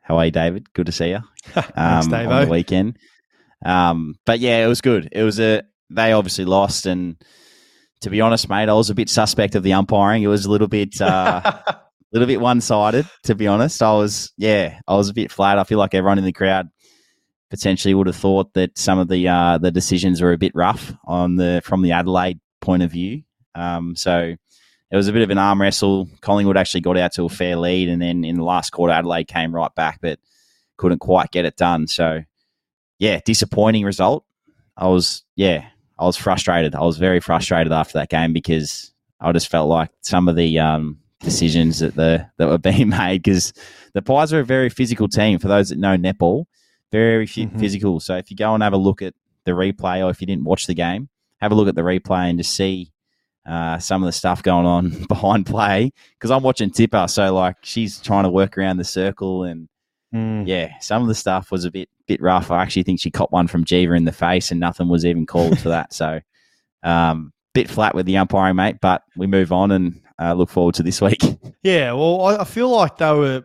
how are you, David? Good to see you [laughs] Thanks, um, on the weekend. Um, but yeah, it was good. It was a. They obviously lost, and to be honest, mate, I was a bit suspect of the umpiring. It was a little bit. Uh, [laughs] little bit one sided, to be honest. I was, yeah, I was a bit flat. I feel like everyone in the crowd potentially would have thought that some of the uh, the decisions were a bit rough on the from the Adelaide point of view. Um, so it was a bit of an arm wrestle. Collingwood actually got out to a fair lead, and then in the last quarter, Adelaide came right back, but couldn't quite get it done. So yeah, disappointing result. I was, yeah, I was frustrated. I was very frustrated after that game because I just felt like some of the um, decisions that the that were [laughs] being made because the Pies are a very physical team. For those that know netball, very phy- Mhm. physical. So if you go and have a look at the replay, or if you didn't watch the game, have a look at the replay and just see uh, some of the stuff going on [laughs] behind play. Because I'm watching Tipper, so like she's trying to work around the circle and Mm. yeah, some of the stuff was a bit bit rough. I actually think she caught one from Geva in the face, and nothing was even called for that. So, um, bit flat with the umpiring, mate. But we move on and uh, look forward to this week. [laughs] Yeah, well, I, I feel like they were.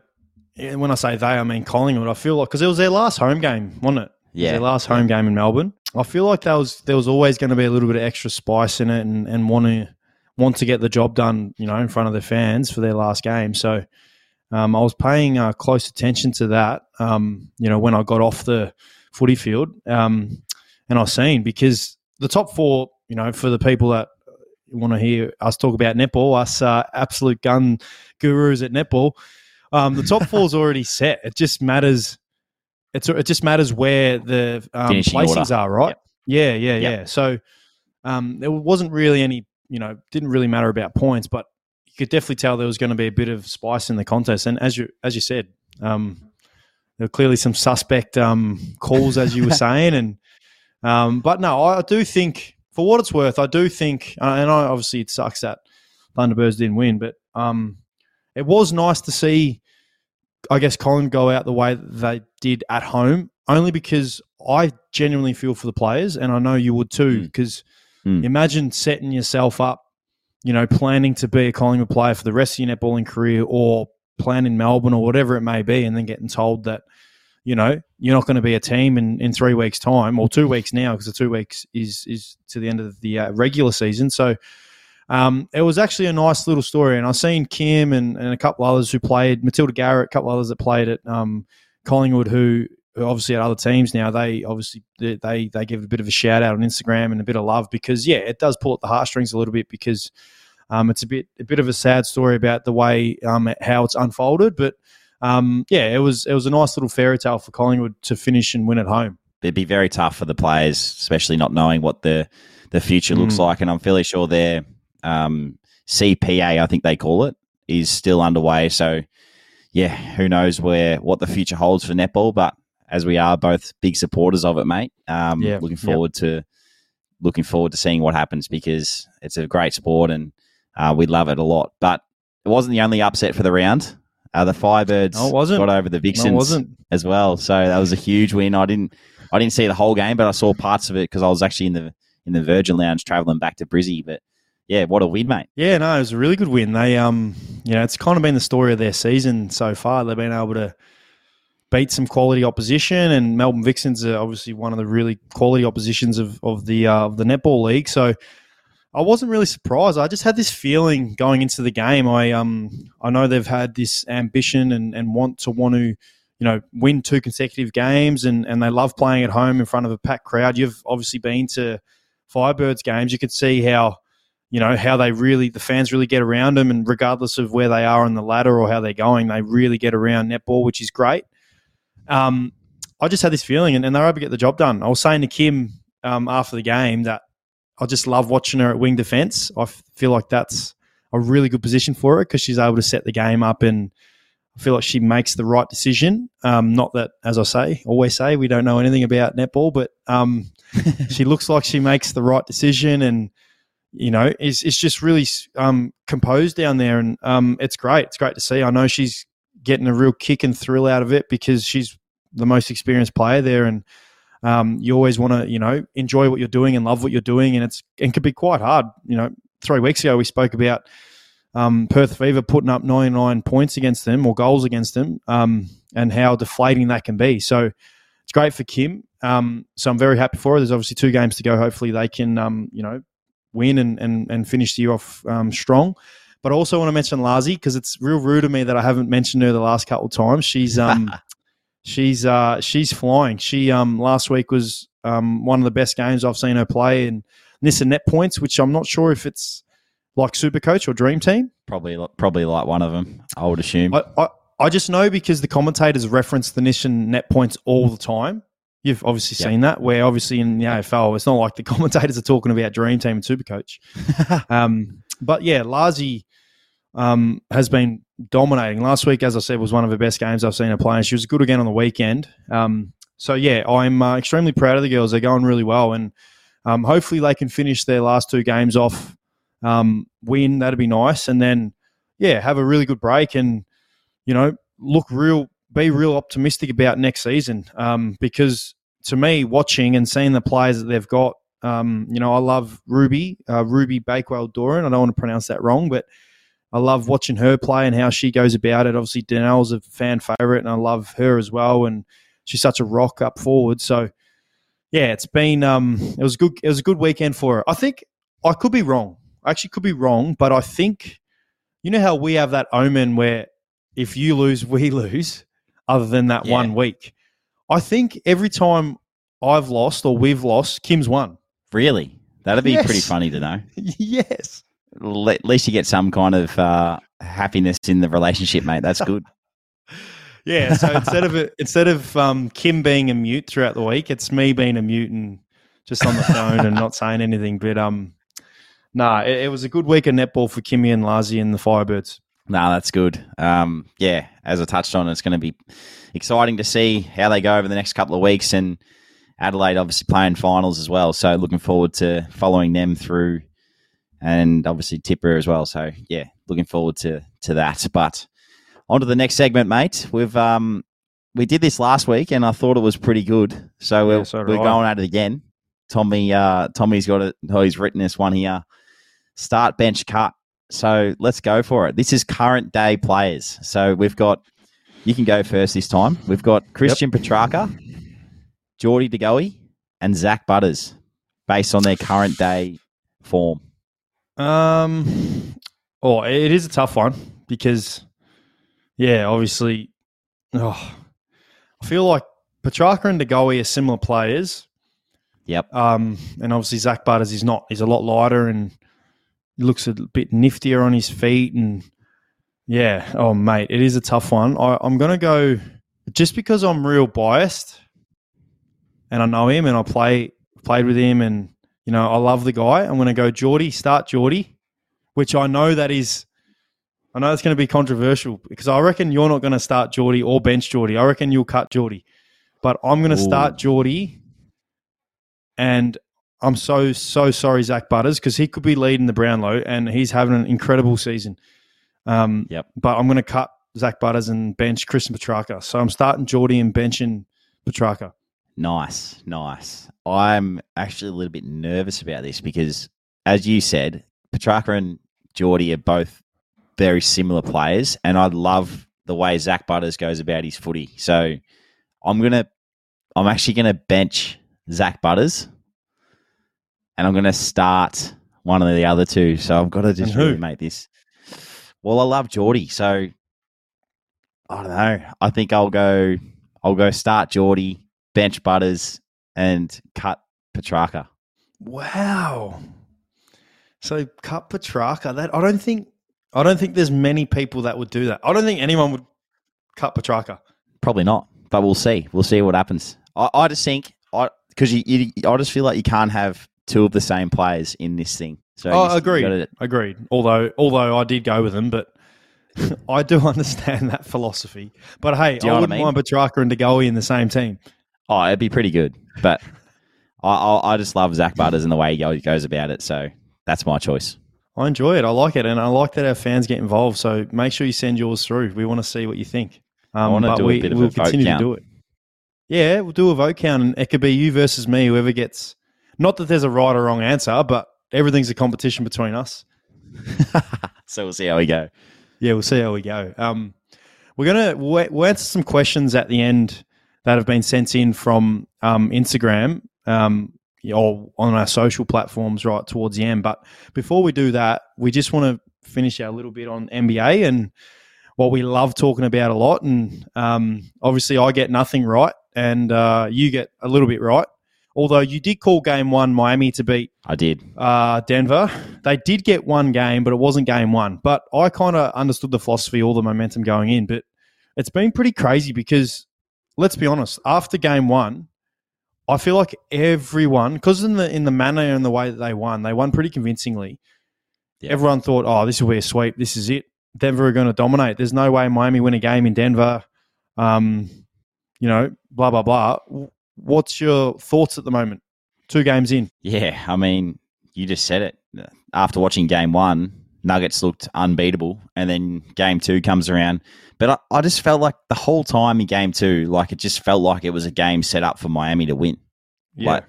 When I say they, I mean Collingwood. I feel like because it was their last home game, wasn't it? Yeah, their last home game in Melbourne. I feel like there was there was always going to be a little bit of extra spice in it, and, and want to want to get the job done, you know, in front of their fans for their last game. So um, I was paying uh, close attention to that, um, you know, when I got off the footy field, um, and I seen because the top four, you know, for the people that want to hear us talk about netball, us uh, absolute gun gurus at netball, um, the top four is already [laughs] set. It just matters. It's it just matters where the um, placings order. are, right? Yep. Yeah, yeah, yep. yeah. So um, there wasn't really any, you know, didn't really matter about points, but you could definitely tell there was going to be a bit of spice in the contest. And as you as you said, um, there were clearly some suspect um, calls, as you were [laughs] saying, and um, but no, I do think, for what it's worth, I do think, uh, and I, obviously it sucks that Thunderbirds didn't win, but um, it was nice to see, I guess, Colin go out the way they did at home, only because I genuinely feel for the players, and I know you would too, because mm. mm. imagine setting yourself up, you know, planning to be a Collingwood player for the rest of your netballing career, or playing in Melbourne or whatever it may be, and then getting told that you know, you're not going to be a team in, in three weeks' time or two weeks now because the two weeks is is to the end of the uh, regular season. So um, it was actually a nice little story. And I've seen Kim and, and a couple others who played, Matilda Garrett, a couple others that played at um, Collingwood who obviously at other teams now, they obviously they they give a bit of a shout out on Instagram and a bit of love because yeah, it does pull at the heartstrings a little bit because um, it's a bit a bit of a sad story about the way um, how it's unfolded, but um, yeah, it was it was a nice little fairy tale for Collingwood to finish and win at home. It'd be very tough for the players, especially not knowing what the the future looks mm. like. And I'm fairly sure their um, CPA, I think they call it, is still underway. So yeah, who knows where what the future holds for netball? But as we are both big supporters of it, mate, um, yeah, looking forward to looking forward to seeing what happens because it's a great sport and uh, we love it a lot. But it wasn't the only upset for the round. Uh, the Firebirds no, wasn't. got over the Vixens no, wasn't. as well, so that was a huge win. I didn't, I didn't see the whole game, but I saw parts of it because I was actually in the in the Virgin Lounge traveling back to Brizzy. But yeah, what a win, mate! Yeah, no, it was a really good win. They, um, you know, it's kind of been the story of their season so far. They've been able to beat some quality opposition, and Melbourne Vixens are obviously one of the really quality oppositions of of the uh, of the netball league. So I wasn't really surprised. I just had this feeling going into the game. I um I know they've had this ambition and, and want to want to you know win two consecutive games and, and they love playing at home in front of a packed crowd. You've obviously been to Firebirds games. You could see how you know how they really the fans really get around them and regardless of where they are on the ladder or how they're going, they really get around netball, which is great. Um, I just had this feeling and, and they're able to get the job done. I was saying to Kim um, after the game that I just love watching her at wing defence. I feel like that's a really good position for her because she's able to set the game up and I feel like she makes the right decision. Um, not that, as I say, always say, we don't know anything about netball, but um, [laughs] she looks like she makes the right decision and, you know, is it's just really um, composed down there. And um, it's great. It's great to see. I know she's getting a real kick and thrill out of it because she's the most experienced player there. And um, you always want to, you know, enjoy what you're doing and love what you're doing, and it's and can be quite hard. You know, three weeks ago we spoke about um, Perth Fever putting up 99 points against them or goals against them, um, and how deflating that can be. So it's great for Kim. Um, so I'm very happy for her. There's obviously two games to go. Hopefully they can, um, you know, win and, and, and finish the year off um, strong. But I also want to mention Lazi because it's real rude of me that I haven't mentioned her the last couple of times. She's um, [laughs] she's uh, she's flying. She um, last week was um, one of the best games I've seen her play, in Nissan net points, which I'm not sure if it's like Super Coach or Dream Team. Probably, probably like one of them. I would assume. I, I, I just know because the commentators reference the Nissan net points all the time. You've obviously yep. seen that. Where obviously in the AFL, it's not like the [laughs] commentators are talking about Dream Team and Super Coach. [laughs] um, but yeah, Lazi um, has been dominating. Last week, as I said, was one of the best games I've seen her play, and she was good again on the weekend. Um, so yeah, I'm uh, extremely proud of the girls. They're going really well, and um, hopefully they can finish their last two games off um, win. That'd be nice, and then yeah, have a really good break, and you know look real, be real optimistic about next season. Um, because to me, watching and seeing the players that they've got, um, you know, I love Ruby, uh, Ruby Bakewell Doran. I don't want to pronounce that wrong, but I love watching her play and how she goes about it. Obviously, Donnell's a fan favorite, and I love her as well. And she's such a rock up forward. So, yeah, it's been um, it was good. It was a good weekend for her. I think I could be wrong. I actually could be wrong, but I think you know how we have that omen where if you lose, we [laughs] lose. Other than that yeah. one week, I think every time I've lost or we've lost, Kim's won. Really? That'd be Yes. pretty funny to know. [laughs] yes. At least you get some kind of uh, happiness in the relationship, mate. That's good. [laughs] Yeah. So instead of instead of um, Kim being a mute throughout the week, it's me being a mute and just on the phone and not saying anything. But um, nah, it, it was a good week of netball for Kimmy and Lazi and the Firebirds. No, that's good. Um, yeah, as I touched on, it's going to be exciting to see how they go over the next couple of weeks, and Adelaide obviously playing finals as well. So looking forward to following them through, and obviously Tipper as well. So yeah, looking forward to to that. But on to the next segment, mate. We've um we did this last week, and I thought it was pretty good. So we're, Yeah, so we're going at it again. Tommy, uh, Tommy's got it. Oh, he's written this one here. Start bench cut. So let's go for it. This is current day players. So we've got, you can go first this time. We've got Christian Petracca, Geordie DeGoey, and Zak Butters based on their current day form. Um, oh, it is a tough one because, yeah, obviously, oh, I feel like Petracca and DeGoey are similar players. Yep. Um, and obviously Zak Butters is not. He's a lot lighter and looks a bit niftier on his feet. And yeah, oh mate, it is a tough one. I, I'm gonna go just because I'm real biased, and I know him and I play played with him, and you know I love the guy. I'm gonna go Geordie. Start Geordie, which I know that is. I know it's going to be controversial because I reckon you're not going to start Geordie or bench Geordie. I reckon you'll cut Geordie, but I'm going to Ooh. start Geordie and I'm so so sorry, Zak Butters, because he could be leading the Brownlow, and he's having an incredible season. Um, Yep. But I'm going to cut Zak Butters and bench Christian Petracca. So I'm starting Geordie and benching Petracca. Nice, nice. I'm actually a little bit nervous about this because, as you said, Petracca and Geordie are both very similar players, and I love the way Zak Butters goes about his footy. So I'm gonna, I'm actually gonna bench Zak Butters, and I'm gonna start one of the other two. So I've got to just really make this. Well, I love Geordie, so I don't know. I think I'll go. I'll go start Geordie, bench Butters, and cut Petracca. Wow. So cut Petracca. That I don't think I don't think there's many people that would do that. I don't think anyone would cut Petracca. Probably not, but we'll see. We'll see what happens. I, I just think I because you, you, I just feel like you can't have two of the same players in this thing. So you Oh, you agreed. gotta- Agreed. Although although I did go with him, but [laughs] I do [laughs] understand that philosophy. But hey, you I wouldn't mean? mind Petracca and DeGoey in the same team. Oh, it'd be pretty good. But I, I, I just love Zak Butters and the way he go- goes about it. So that's my choice. I enjoy it. I like it, and I like that our fans get involved. So make sure you send yours through. We want to see what you think. Um, wanna but do a we, bit of a we'll vote continue count. to do it. Yeah, we'll do a vote count, and it could be you versus me. Whoever gets. Not that there's a right or wrong answer, but everything's a competition between us. [laughs] so we'll see how we go. Yeah, we'll see how we go. Um, we're gonna we- we'll answer some questions at the end that have been sent in from um, Instagram um, or on our social platforms right towards the end. But before we do that, we just want to finish our little bit on NBA and what we love talking about a lot. And um, obviously, I get nothing right, and uh, you get a little bit right. Although you did call game one Miami to beat I did. uh, Denver. They did get one game, but it wasn't game one. But I kind of understood the philosophy, all the momentum going in. But it's been pretty crazy because, let's be honest, after game one, I feel like everyone, because in the in the manner and the way that they won, they won pretty convincingly. Yeah. Everyone thought, "Oh, this will be a sweep. This is it. Denver are going to dominate. There's no way Miami win a game in Denver." Um, you know, blah blah blah. What's your thoughts at the moment? Two games in. Yeah, I mean, you just said it. After watching game one, Nuggets looked unbeatable, and then game two comes around. But I, I just felt like the whole time in game two, like it just felt like it was a game set up for Miami to win. Like,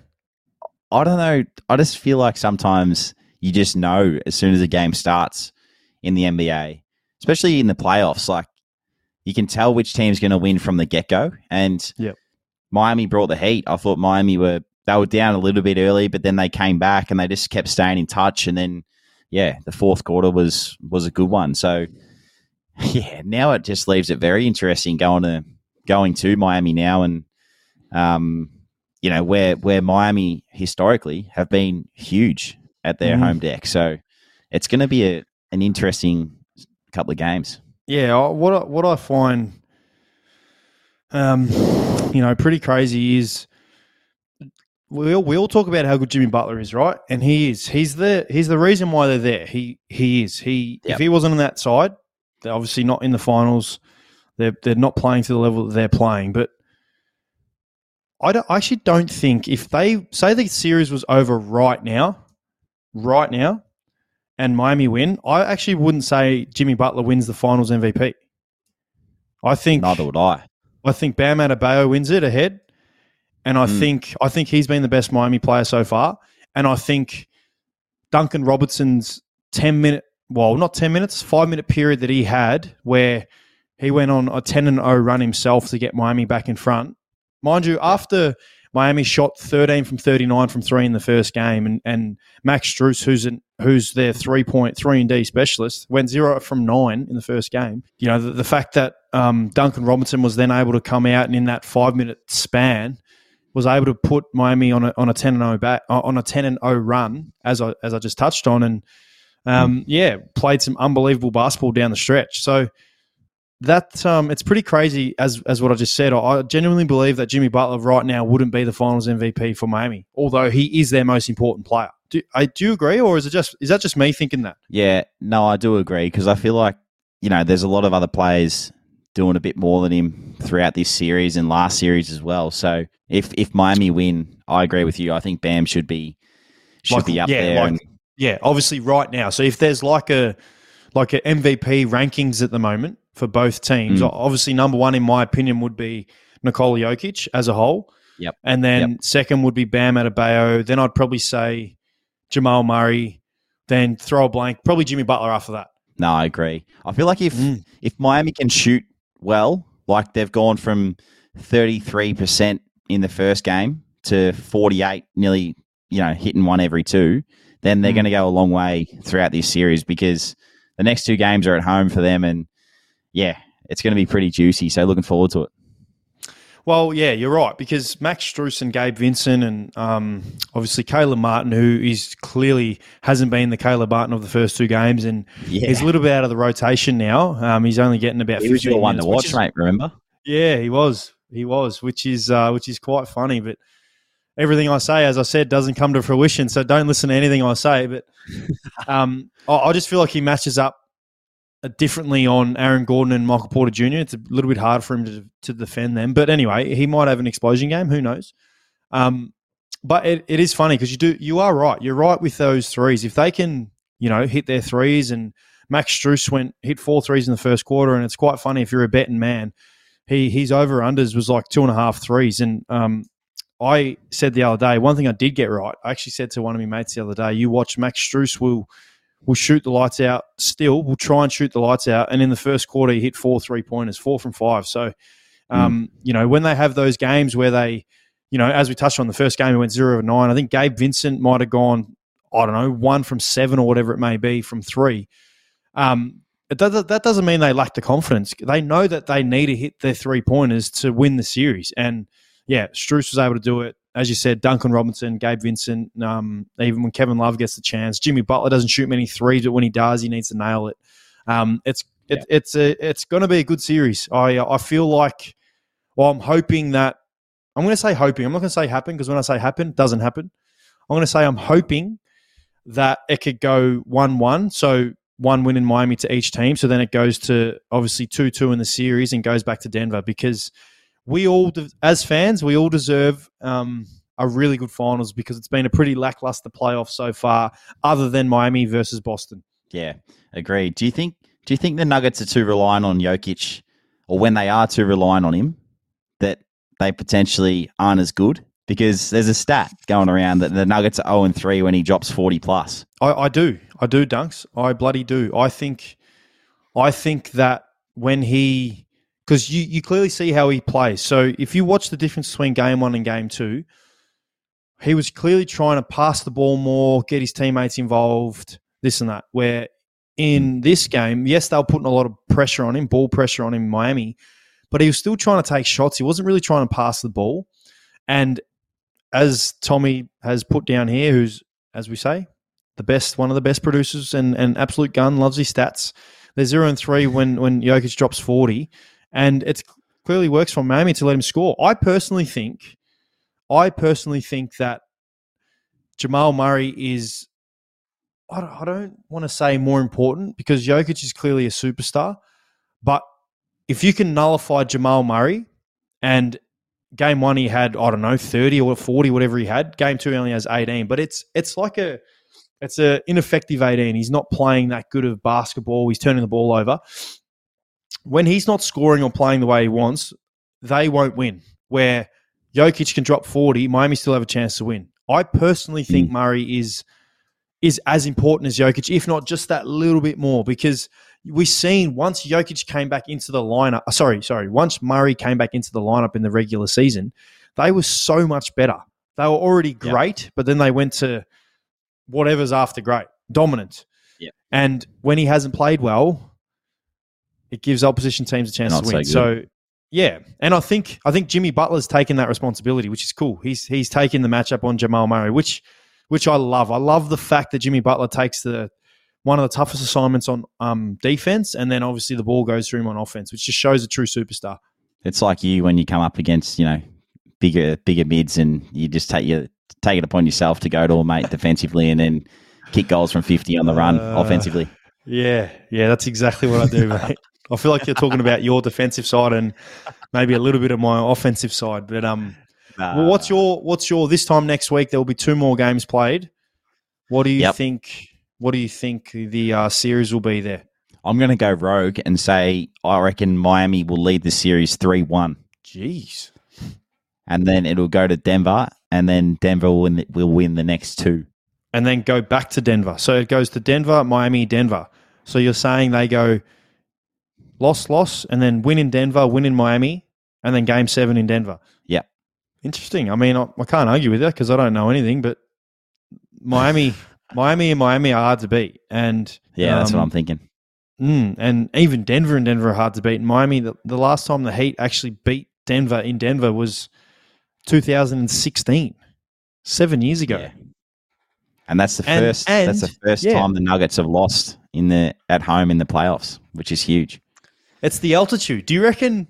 I don't know. I just feel like sometimes you just know as soon as a game starts in the NBA, especially in the playoffs, like you can tell which team's going to win from the get go. And Yep. Miami brought the heat. I thought Miami were they were down a little bit early, but then they came back and they just kept staying in touch. And then, yeah, the fourth quarter was was a good one. So, [laughs] yeah, now it just leaves it very interesting going to going to Miami now and um, you know where where Miami historically have been huge at their Mhm. home deck. So it's going to be a an interesting couple of games. Yeah, what I, what I find, um, you know, pretty crazy is we all, we all talk about how good Jimmy Butler is, right? And he is. He's the he's the reason why they're there. He he is. He Yep. if he wasn't on that side, they're obviously not in the finals. They're they're not playing to the level that they're playing. But I, don't, I actually don't think if they say the series was over right now, right now, and Miami win, I actually wouldn't say Jimmy Butler wins the Finals MVP. I think Neither would I. I think Bam Adebayo wins it ahead, and I Mm. think I think he's been the best Miami player so far, and I think Duncan Robinson's ten minute, well, not ten minutes, five minute period that he had where he went on a ten and zero run himself to get Miami back in front. Mind you, after Miami shot thirteen from thirty nine from three in the first game, and and Max Strus, who's an, who's their three point three and D specialist, went zero from nine in the first game. You know the, the fact that um, Duncan Robinson was then able to come out and in that five minute span was able to put Miami on a on a ten and zero back uh, on a ten and zero run as I as I just touched on, and um, yeah, played some unbelievable basketball down the stretch. So that um, it's pretty crazy as as what I just said. I, I genuinely believe that Jimmy Butler right now wouldn't be the Finals MVP for Miami, although he is their most important player. Do I do you agree, or is it just is that just me thinking that? Yeah, no, I do agree because I feel like you know there's a lot of other players doing a bit more than him throughout this series and last series as well. So if if Miami win, I agree with you. I think Bam should be should Like, be up yeah, there. like- and, Yeah, obviously right now. So if there's like a like a MVP rankings at the moment for both teams, Mm. obviously number one in my opinion would be Nikola Jokic as a whole. Yep. And then second would be Bam Adebayo. Then I'd probably say Jamal Murray. Then throw a blank, probably Jimmy Butler after that. no, I agree. I feel like if Mm. if Miami can shoot well, like they've gone from thirty three percent in the first game to forty eight, nearly you know hitting one every two, then they're Mm. going to go a long way throughout this series because the next two games are at home for them, and yeah, it's going to be pretty juicy. So looking forward to it. Well, yeah, you're right because Max Strus and Gabe Vincent and um, obviously Caleb Martin, who is clearly hasn't been the Caleb Martin of the first two games, and Yeah, he's a little bit out of the rotation now. Um, he's only getting about he was 15 your one to minutes, which watch, is- mate. Remember? Yeah, he was. He was, which is uh, which is quite funny. But everything I say, as I said, doesn't come to fruition. So don't listen to anything I say. But [laughs] um, I, I just feel like he matches up uh, differently on Aaron Gordon and Michael Porter Jr. It's a little bit hard for him to to defend them. But anyway, he might have an explosion game. Who knows? Um, but it, it is funny because you do you are right. You're right with those threes. If they can, you know, hit their threes and Max Strus went hit four threes in the first quarter, and it's quite funny if you're a betting man. He his over unders was like two and a half threes, and um, I said the other day one thing I did get right. I actually said to one of my mates the other day, "You watch Max Strus will will shoot the lights out. Still, We'll try and shoot the lights out." And in the first quarter, he hit four three pointers, four from five. So, um, you know, when they have those games where they, you know, as we touched on the first game, he went zero of nine. I think Gabe Vincent might have gone, I don't know, one from seven or whatever it may be from three. Um, it does, that doesn't mean they lack the confidence. They know that they need to hit their three pointers to win the series. And yeah, Strus was able to do it. As you said, Duncan Robinson, Gabe Vincent, um, even when Kevin Love gets the chance, Jimmy Butler doesn't shoot many threes, but when he does, he needs to nail it. Um, it's it, it's a it's going to be a good series. I I feel like, well, I'm hoping that I'm going to say hoping. I'm not going to say happen because when I say happen, it doesn't happen. I'm going to say I'm hoping that it could go one-one. So one win in Miami to each team. So then it goes to obviously two-two in the series and goes back to Denver because we all, as fans, we all deserve um, a really good finals because it's been a pretty lackluster playoff so far, other than Miami versus Boston. Yeah, agreed. Do you think do you think the Nuggets are too reliant on Jokic, or when they are too reliant on him, that they potentially aren't as good? Because there's a stat going around that the Nuggets are 0 and 3 when he drops 40 plus. I, I do. I do, Dunks. I bloody do. I think I think that when he because you, you clearly see how he plays. So if you watch the difference between game one and game two, he was clearly trying to pass the ball more, get his teammates involved, this and that. Where in this game, yes, they were putting a lot of pressure on him, ball pressure on him in Miami, but he was still trying to take shots. He wasn't really trying to pass the ball. And as Tommy has put down here, who's as we say, the best, one of the best producers and and absolute gun, loves his stats. They're zero and three when when Jokic drops forty, and it clearly works for Miami to let him score. I personally think, I personally think that Jamal Murray is. I don't, I don't want to say more important because Jokic is clearly a superstar, but if you can nullify Jamal Murray and game one he had I don't know thirty or forty whatever he had. Game two he only has eighteen, but it's it's like a it's a ineffective eighteen. He's not playing that good of basketball. He's turning the ball over. When he's not scoring or playing the way he wants, they won't win. Where Jokic can drop forty, Miami still have a chance to win. I personally think mm. Murray is is as important as Jokic, if not just that little bit more, because we've seen once Jokic came back into the lineup. Uh, sorry, sorry. Once Murray came back into the lineup in the regular season, they were so much better. They were already great, yep. but then they went to whatever's after great, dominant. Yeah. And when he hasn't played well, it gives opposition teams a chance Not to win. So, so, yeah, and I think I think Jimmy Butler's taken that responsibility, which is cool. He's he's taken the matchup on Jamal Murray, which which I love. I love the fact that Jimmy Butler takes the one of the toughest assignments on um, defense, and then obviously the ball goes through him on offense, which just shows a true superstar. It's like you when you come up against you know bigger bigger mids, and you just take your take it upon yourself to go to a mate defensively, and then kick goals from fifty on the run uh, offensively. Yeah, yeah, that's exactly what I do, [laughs] mate. I feel like you're talking about your defensive side and maybe a little bit of my offensive side, but um. Nah. Well, what's your what's your this time next week? There will be two more games played. What do you yep. think what do you think the uh, series will be there? I'm going to go rogue and say I reckon Miami will lead the series 3 1. Jeez. And then it'll go to Denver, and then Denver will win, the, will win the next two. And then go back to Denver. So it goes to Denver, Miami, Denver. So you're saying they go loss, loss, and then win in Denver, win in Miami, and then game seven in Denver. Yeah. Interesting. I mean, I, I can't argue with that because I don't know anything, but Miami. [laughs] Miami and Miami are hard to beat, and yeah, that's what um, I'm thinking. Mm, and even Denver and Denver are hard to beat. Miami, the, the last time the Heat actually beat Denver in Denver was 2016, seven years ago. Yeah. And that's the and, first. And, that's the first yeah. time the Nuggets have lost in the at home in the playoffs, which is huge. It's the altitude. Do you reckon?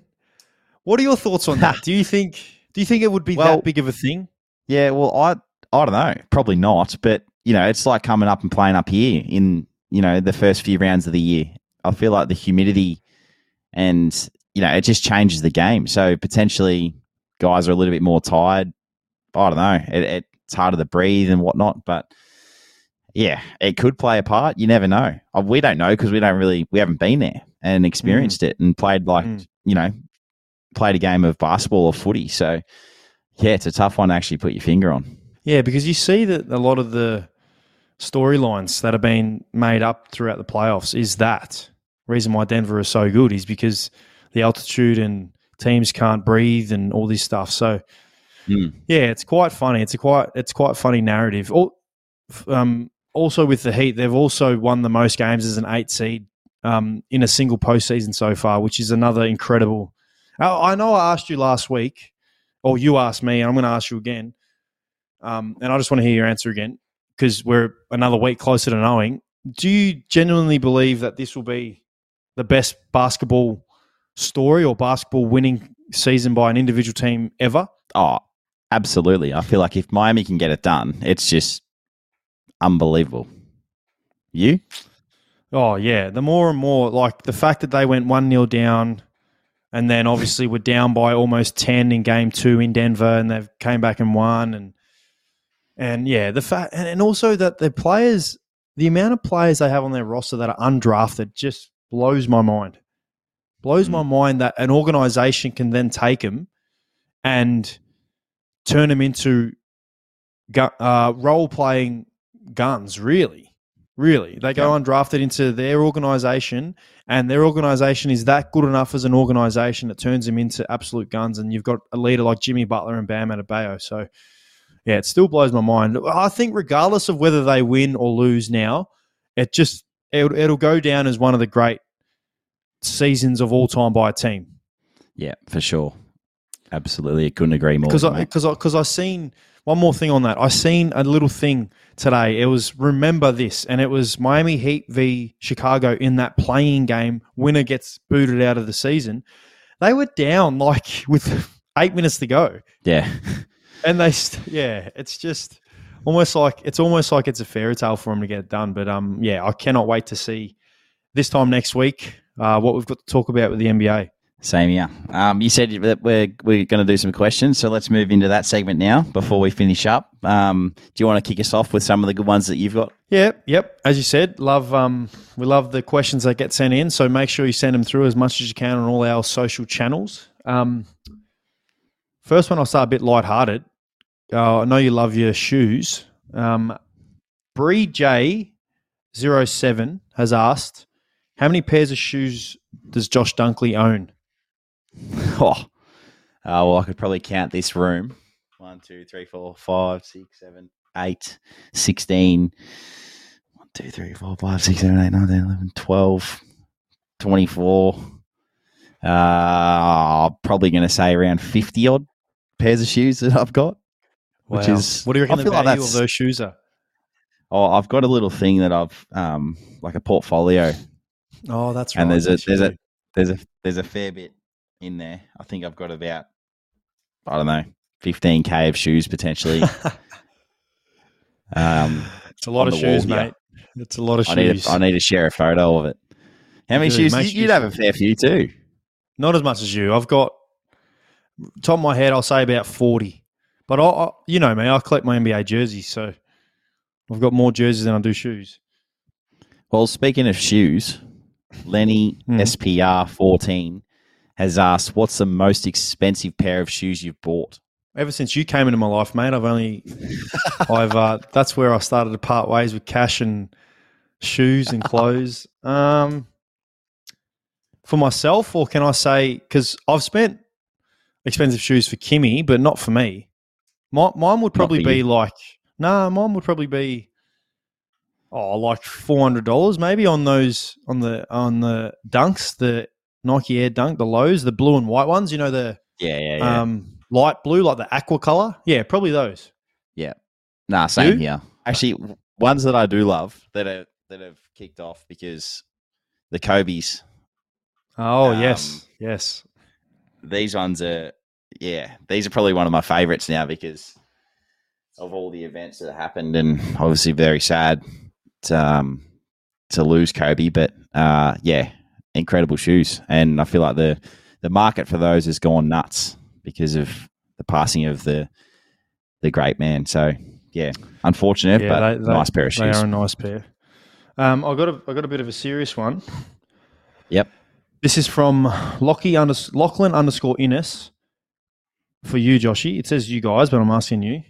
What are your thoughts on that? [laughs] do you think? Do you think it would be well, that big of a thing? Yeah. Well, I I don't know. Probably not. But you know, it's like coming up and playing up here in, you know, the first few rounds of the year. I feel like the humidity and, you know, it just changes the game. So potentially guys are a little bit more tired. I don't know. It, it's harder to breathe and whatnot. But yeah, it could play a part. You never know. Uh, we don't know because we don't really, we haven't been there and experienced mm. it and played like, mm. you know, played a game of basketball or footy. So yeah, it's a tough one to actually put your finger on. Yeah, because you see that a lot of the storylines that have been made up throughout the playoffs is that reason why Denver is so good is because the altitude and teams can't breathe and all this stuff. So mm. yeah, it's quite funny. It's a quite it's quite funny narrative. Um, also with the Heat, they've also won the most games as an eight seed um, in a single postseason so far, which is another incredible. I know I asked you last week, or you asked me, and I'm going to ask you again. Um, and I just want to hear your answer again because we're another week closer to knowing. Do you genuinely believe that this will be the best basketball story or basketball winning season by an individual team ever? Oh, absolutely. I feel like if Miami can get it done, it's just unbelievable. You? Oh, yeah. The more and more, like the fact that they went 1 0 down and then obviously were down by almost 10 in game two in Denver and they've came back and won. And and yeah, the fact, and, and also that the players, the amount of players they have on their roster that are undrafted just blows my mind. Blows mm. my mind that an organization can then take them and turn them into uh, role playing guns, really. Really. They go yeah. undrafted into their organization, and their organization is that good enough as an organization that turns them into absolute guns. And you've got a leader like Jimmy Butler and Bam Adebayo. So, yeah, it still blows my mind. I think regardless of whether they win or lose now, it just it'll, it'll go down as one of the great seasons of all time by a team. Yeah, for sure. Absolutely, I couldn't agree more. because I because I because I seen one more thing on that. I seen a little thing today. It was remember this, and it was Miami Heat v Chicago in that play-in game. Winner gets booted out of the season. They were down like with [laughs] eight minutes to go, yeah, and they st- yeah, it's just almost like it's almost like it's a fairy tale for them to get it done. But um, yeah, I cannot wait to see this time next week uh, what we've got to talk about with the NBA. same here. Um, you said that we're we're going to do some questions, so let's move into that segment now before we finish up. Um, do you want to kick us off with some of the good ones that you've got? Yeah, yep. As you said, love um, we love the questions that get sent in. So make sure you send them through as much as you can on all our social channels. Um, first one, I'll start a bit lighthearted. Uh, I know you love your shoes. Um, Bree J 07 has asked, how many pairs of shoes does Josh Dunkley own? [laughs] Oh, uh, well, I could probably count this room. One, two, three, four, five, six, seven, eight, sixteen. One, two, three, four, five, six, seven, eight, nine, ten, eleven, twelve, twenty-four. Uh, probably going to say around fifty odd pairs of shoes that I've got. Which is- what do you reckon I the feel like value of those shoes are? Oh, I've got a little thing that I've um like a portfolio, Oh, that's right. and there's a there's a there's a there's a fair bit in there. I think I've got about I don't know fifteen k of shoes potentially. [laughs] um, it's a lot of shoes, mate. It's a lot of I need shoes. to, I need to share a photo of it. How many Good, shoes? You, you'd have a fair few too. Not as much as you. I've got top of my head. I'll say about forty. But I, I you know me, I collect my NBA jerseys, so I've got more jerseys than I do shoes. Well, speaking of shoes, Lenny Hmm. SPR fourteen has asked, "What's the most expensive pair of shoes you've bought?" Ever since you came into my life, mate, I've only, [laughs] I've uh, that's where I started to part ways with cash and shoes and clothes. [laughs] Um, for myself, or can I say because I've spent expensive shoes for Kimmy, but not for me. My, mine would probably be you. like nah, mine would probably be oh like four hundred dollars maybe on those on the on the dunks, the Nike Air Dunk, the lows, the blue and white ones. You know the Yeah, yeah, yeah. um, light blue, like the aqua color. Yeah, probably those. Yeah. Nah, same You? here. Actually, ones that I do love that are that have kicked off because the Kobe's. Oh Um, yes, yes. These ones are, yeah, these are probably one of my favorites now because of all the events that happened, and obviously very sad to, um, to lose Kobe. But uh, yeah, incredible shoes, and I feel like the the market for those has gone nuts because of the passing of the the great man. So yeah, unfortunate, Yeah, but they- they- nice pair of shoes. They are a nice pair. Um, I got a I got a bit of a serious one. Yep. This is from Lockie under, Lachlan underscore Innes for you, Joshy. It says you guys, but I'm asking you.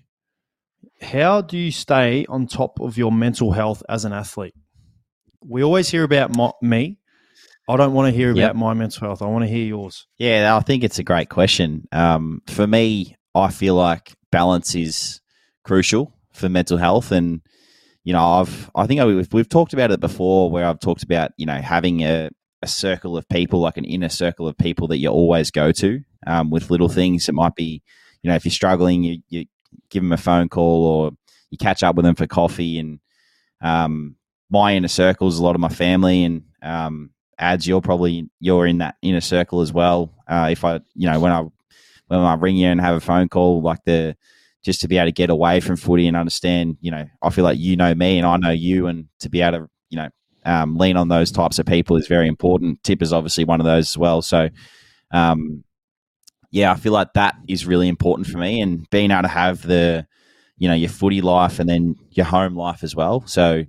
How do you stay on top of your mental health as an athlete? We always hear about my, me. I don't want to hear Yep. about my mental health. I want to hear yours. Yeah, I think it's a great question. Um, for me, I feel like balance is crucial for mental health, and you know, I've I think I, we've, we've talked about it before, where I've talked about you know having a, a circle of people, like an inner circle of people that you always go to um, with little things. It might be, you know, if you're struggling, you, you give them a phone call or you catch up with them for coffee. And um, my inner circle is a lot of my family, and um, ads you're probably you're in that inner circle as well. Uh, if I, you know, when I when I ring you and have a phone call, like the just to be able to get away from footy and understand, you know, I feel like you know me and I know you, and to be able to, you know, um, lean on those types of people is very important. Tip is obviously one of those as well. So, um, yeah, I feel like that is really important for me, and being able to have the, you know, your footy life and then your home life as well. So,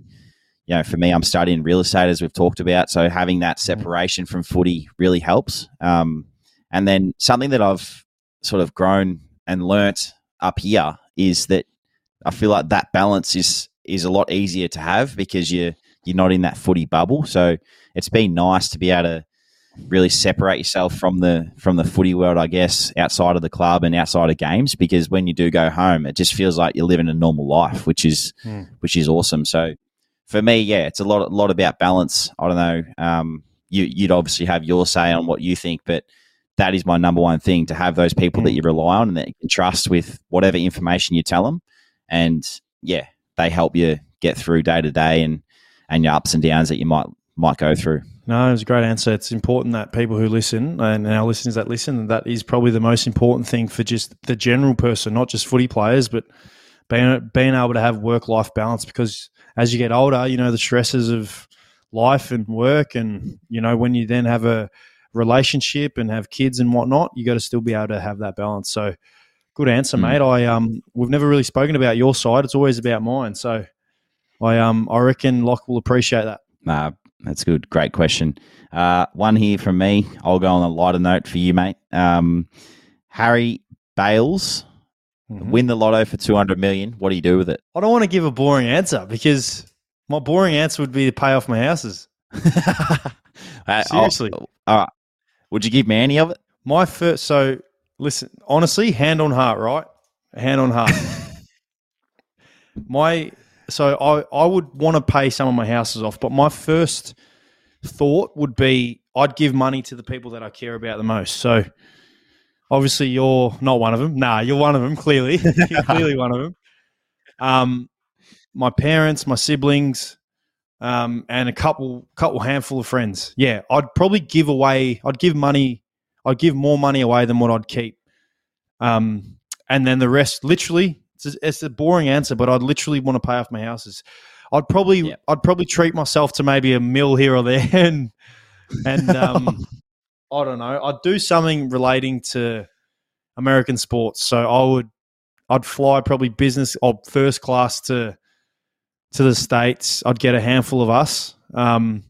you know, for me, I'm studying real estate as we've talked about. So having that separation from footy really helps. Um, and then something that I've sort of grown and learnt up here is that I feel like that balance is is a lot easier to have because you you're not in that footy bubble. So it's been nice to be able to really separate yourself from the from the footy world, I guess, outside of the club and outside of games. Because when you do go home, it just feels like you're living a normal life, which is Hmm. which is awesome. So for me, yeah, it's a lot a lot about balance. I don't know. Um, you you'd obviously have your say on what you think, but that is my number one thing to have those people that Mm. you rely on and that you can trust with whatever information you tell them. And yeah, they help you get through day to day and and your ups and downs that you might might go through. No, it was a great answer. It's important that people who listen and our listeners that listen, that is probably the most important thing for just the general person, not just footy players, but being being able to have work life balance. Because as you get older, you know the stresses of life and work, and you know when you then have a relationship and have kids and whatnot, you got to still be able to have that balance. So, good answer, Mm. mate. I um, we've never really spoken about your side. It's always about mine. So, I um, I reckon Locke will appreciate that. Nah, that's good. Great question. Uh, one here from me. I'll go on a lighter note for you, mate. Um, Harry Bales Mhm. win the lotto for two hundred million. What do you do with it? I don't want to give a boring answer because my boring answer would be to pay off my houses. [laughs] [laughs] Uh, Seriously. I'll- all right. Would you give me any of it? My first, so listen, honestly, hand on heart, right? Hand on heart. [laughs] my, so I, I would want to pay some of my houses off, but my first thought would be I'd give money to the people that I care about the most. So obviously you're not one of them. Nah, you're one of them, clearly. [laughs] you're clearly one of them. Um, my parents, my siblings, um, and a couple couple handful of friends. Yeah, I'd probably give away. I'd give money. I'd give more money away than what I'd keep. Um, and then the rest, literally, it's a, it's a boring answer, but I'd literally want to pay off my houses. I'd probably Yeah. I'd probably treat myself to maybe a meal here or there, [laughs] and and [laughs] um, I don't know. I'd do something relating to American sports. So I would I'd fly probably business or first class to to the states. I'd get a handful of us um,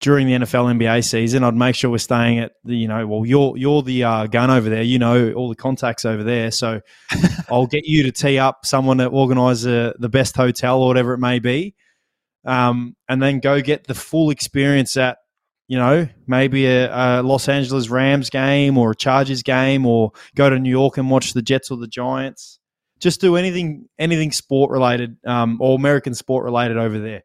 during the NFL NBA season. I'd make sure we're staying at the you know well you're you're the uh, gun over there. You know all the contacts over there. So [laughs] I'll get you to tee up someone to organise the the best hotel or whatever it may be, um, and then go get the full experience at you know, maybe a, a Los Angeles Rams game or a Chargers game, or go to New York and watch the Jets or the Giants. Just do anything, anything sport related um, or American sport related over there.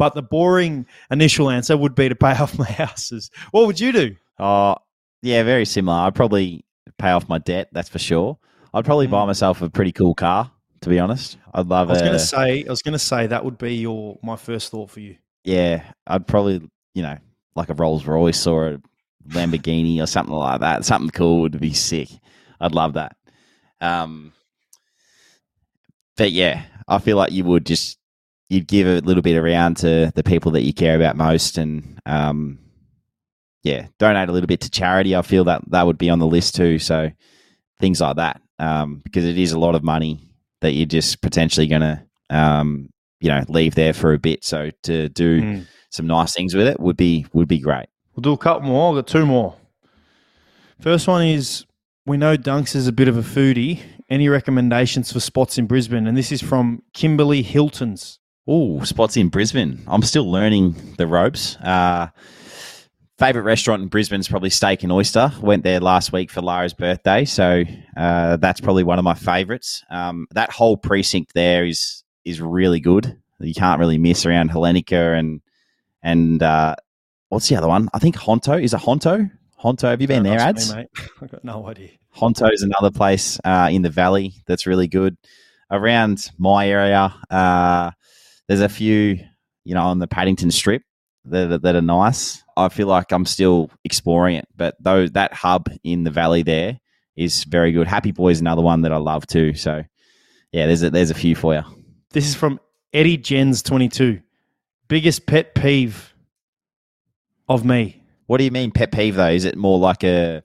But the boring initial answer would be to pay off my [laughs] houses. What would you do? Oh, yeah, very similar. I'd probably pay off my debt. That's for sure. I'd probably buy Mm. myself a pretty cool car. To be honest, I'd love I was a going to say, I was going to say that would be your my first thought for you. yeah. I'd probably you know like a Rolls Royce or a Lamborghini or something like that. Something cool would be sick. I'd love that. Um, but yeah, I feel like you would just you'd give a little bit around to the people that you care about most, and um, yeah, donate a little bit to charity. I feel that that would be on the list too. So things like that, um, because it is a lot of money that you're just potentially going to, um, you know, leave there for a bit. So to do Mm. some nice things with it would be would be great. We'll do a couple more. I've got two more. First one is we know Dunks is a bit of a foodie. Any recommendations for spots in Brisbane? And this is from Kimberly Hilton's. Oh, spots in Brisbane. I'm still learning the ropes. Uh, favorite restaurant in Brisbane is probably Steak and Oyster. Went there last week for Lara's birthday, so uh, that's probably one of my favorites. Um, that whole precinct there is is really good. You can't really miss around Hellenika and and uh, what's the other one? I think Honto is a Honto. Honto, have you been there, ads? me. [laughs] I've got no idea. Honto is another place uh, in the valley that's really good. Around my area, uh, there's a few, you know, on the Paddington Strip that, that are nice. I feel like I'm still exploring it, but though that hub in the valley there is very good. Happy Boy is another one that I love too. So, yeah, there's a, there's a few for you. This is from Eddie Jens twenty two. Biggest pet peeve of me. What do you mean pet peeve though? Is it more like a?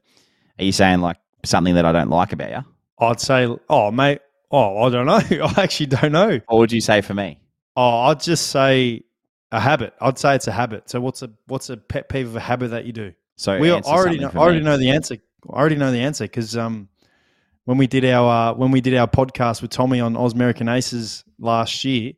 Are you saying like something that I don't like about you? I'd say, oh mate, oh I don't know. [laughs] I actually don't know. What would you say for me? Oh, I'd just say a habit. I'd say it's a habit. So what's a what's a pet peeve of a habit that you do? So we already know, I already know the answer. I already know the answer because um, when we did our uh, when we did our podcast with Tommy on Ausmerican Aces last year,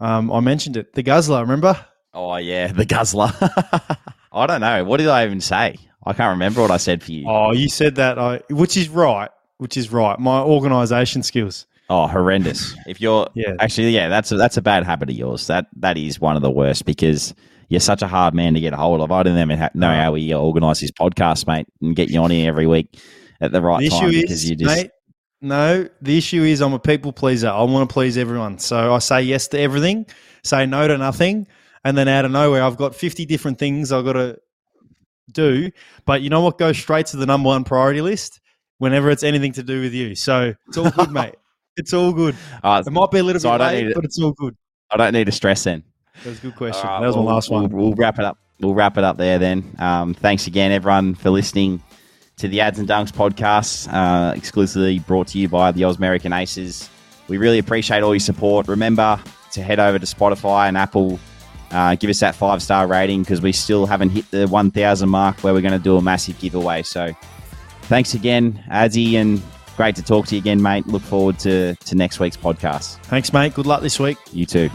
um, I mentioned it. The Guzzler, remember? Oh yeah, the guzzler. [laughs] I don't know. What did I even say? I can't remember what I said for you. Oh, Oh, you said that, I, which is right. Which is right. My organisation skills. Oh, horrendous. If you're Yeah. actually, yeah, that's a, that's a bad habit of yours. That that is one of the worst because you're such a hard man to get a hold of. I don't even know how we organise this podcast, mate, and get you on here every week at the right The time issue because is, you just mate, no, the issue is I'm a people pleaser. I want to please everyone. So I say yes to everything, say no to nothing, and then out of nowhere, I've got 50 different things I've got to do. But you know what goes straight to the number one priority list? Whenever it's anything to do with you. So it's all good, [laughs] mate. It's all good. uh, It might be a little So I bit don't late, need it. but it's all good. I don't need to stress then. That was a good question. All right, that was well, my last we'll- one. We'll, wrap it up. We'll wrap it up there then. Um, thanks again, everyone, for listening to the Ads and Dunks podcast, uh, exclusively brought to you by the Ausmerican Aces. We really appreciate all your support. Remember to head over to Spotify and Apple. Uh, give us that five star rating because we still haven't hit the 1,000 mark where we're going to do a massive giveaway. So thanks again, Adzi, and great to talk to you again, mate. Look forward to, to next week's podcast. Thanks, mate. Good luck this week. You too.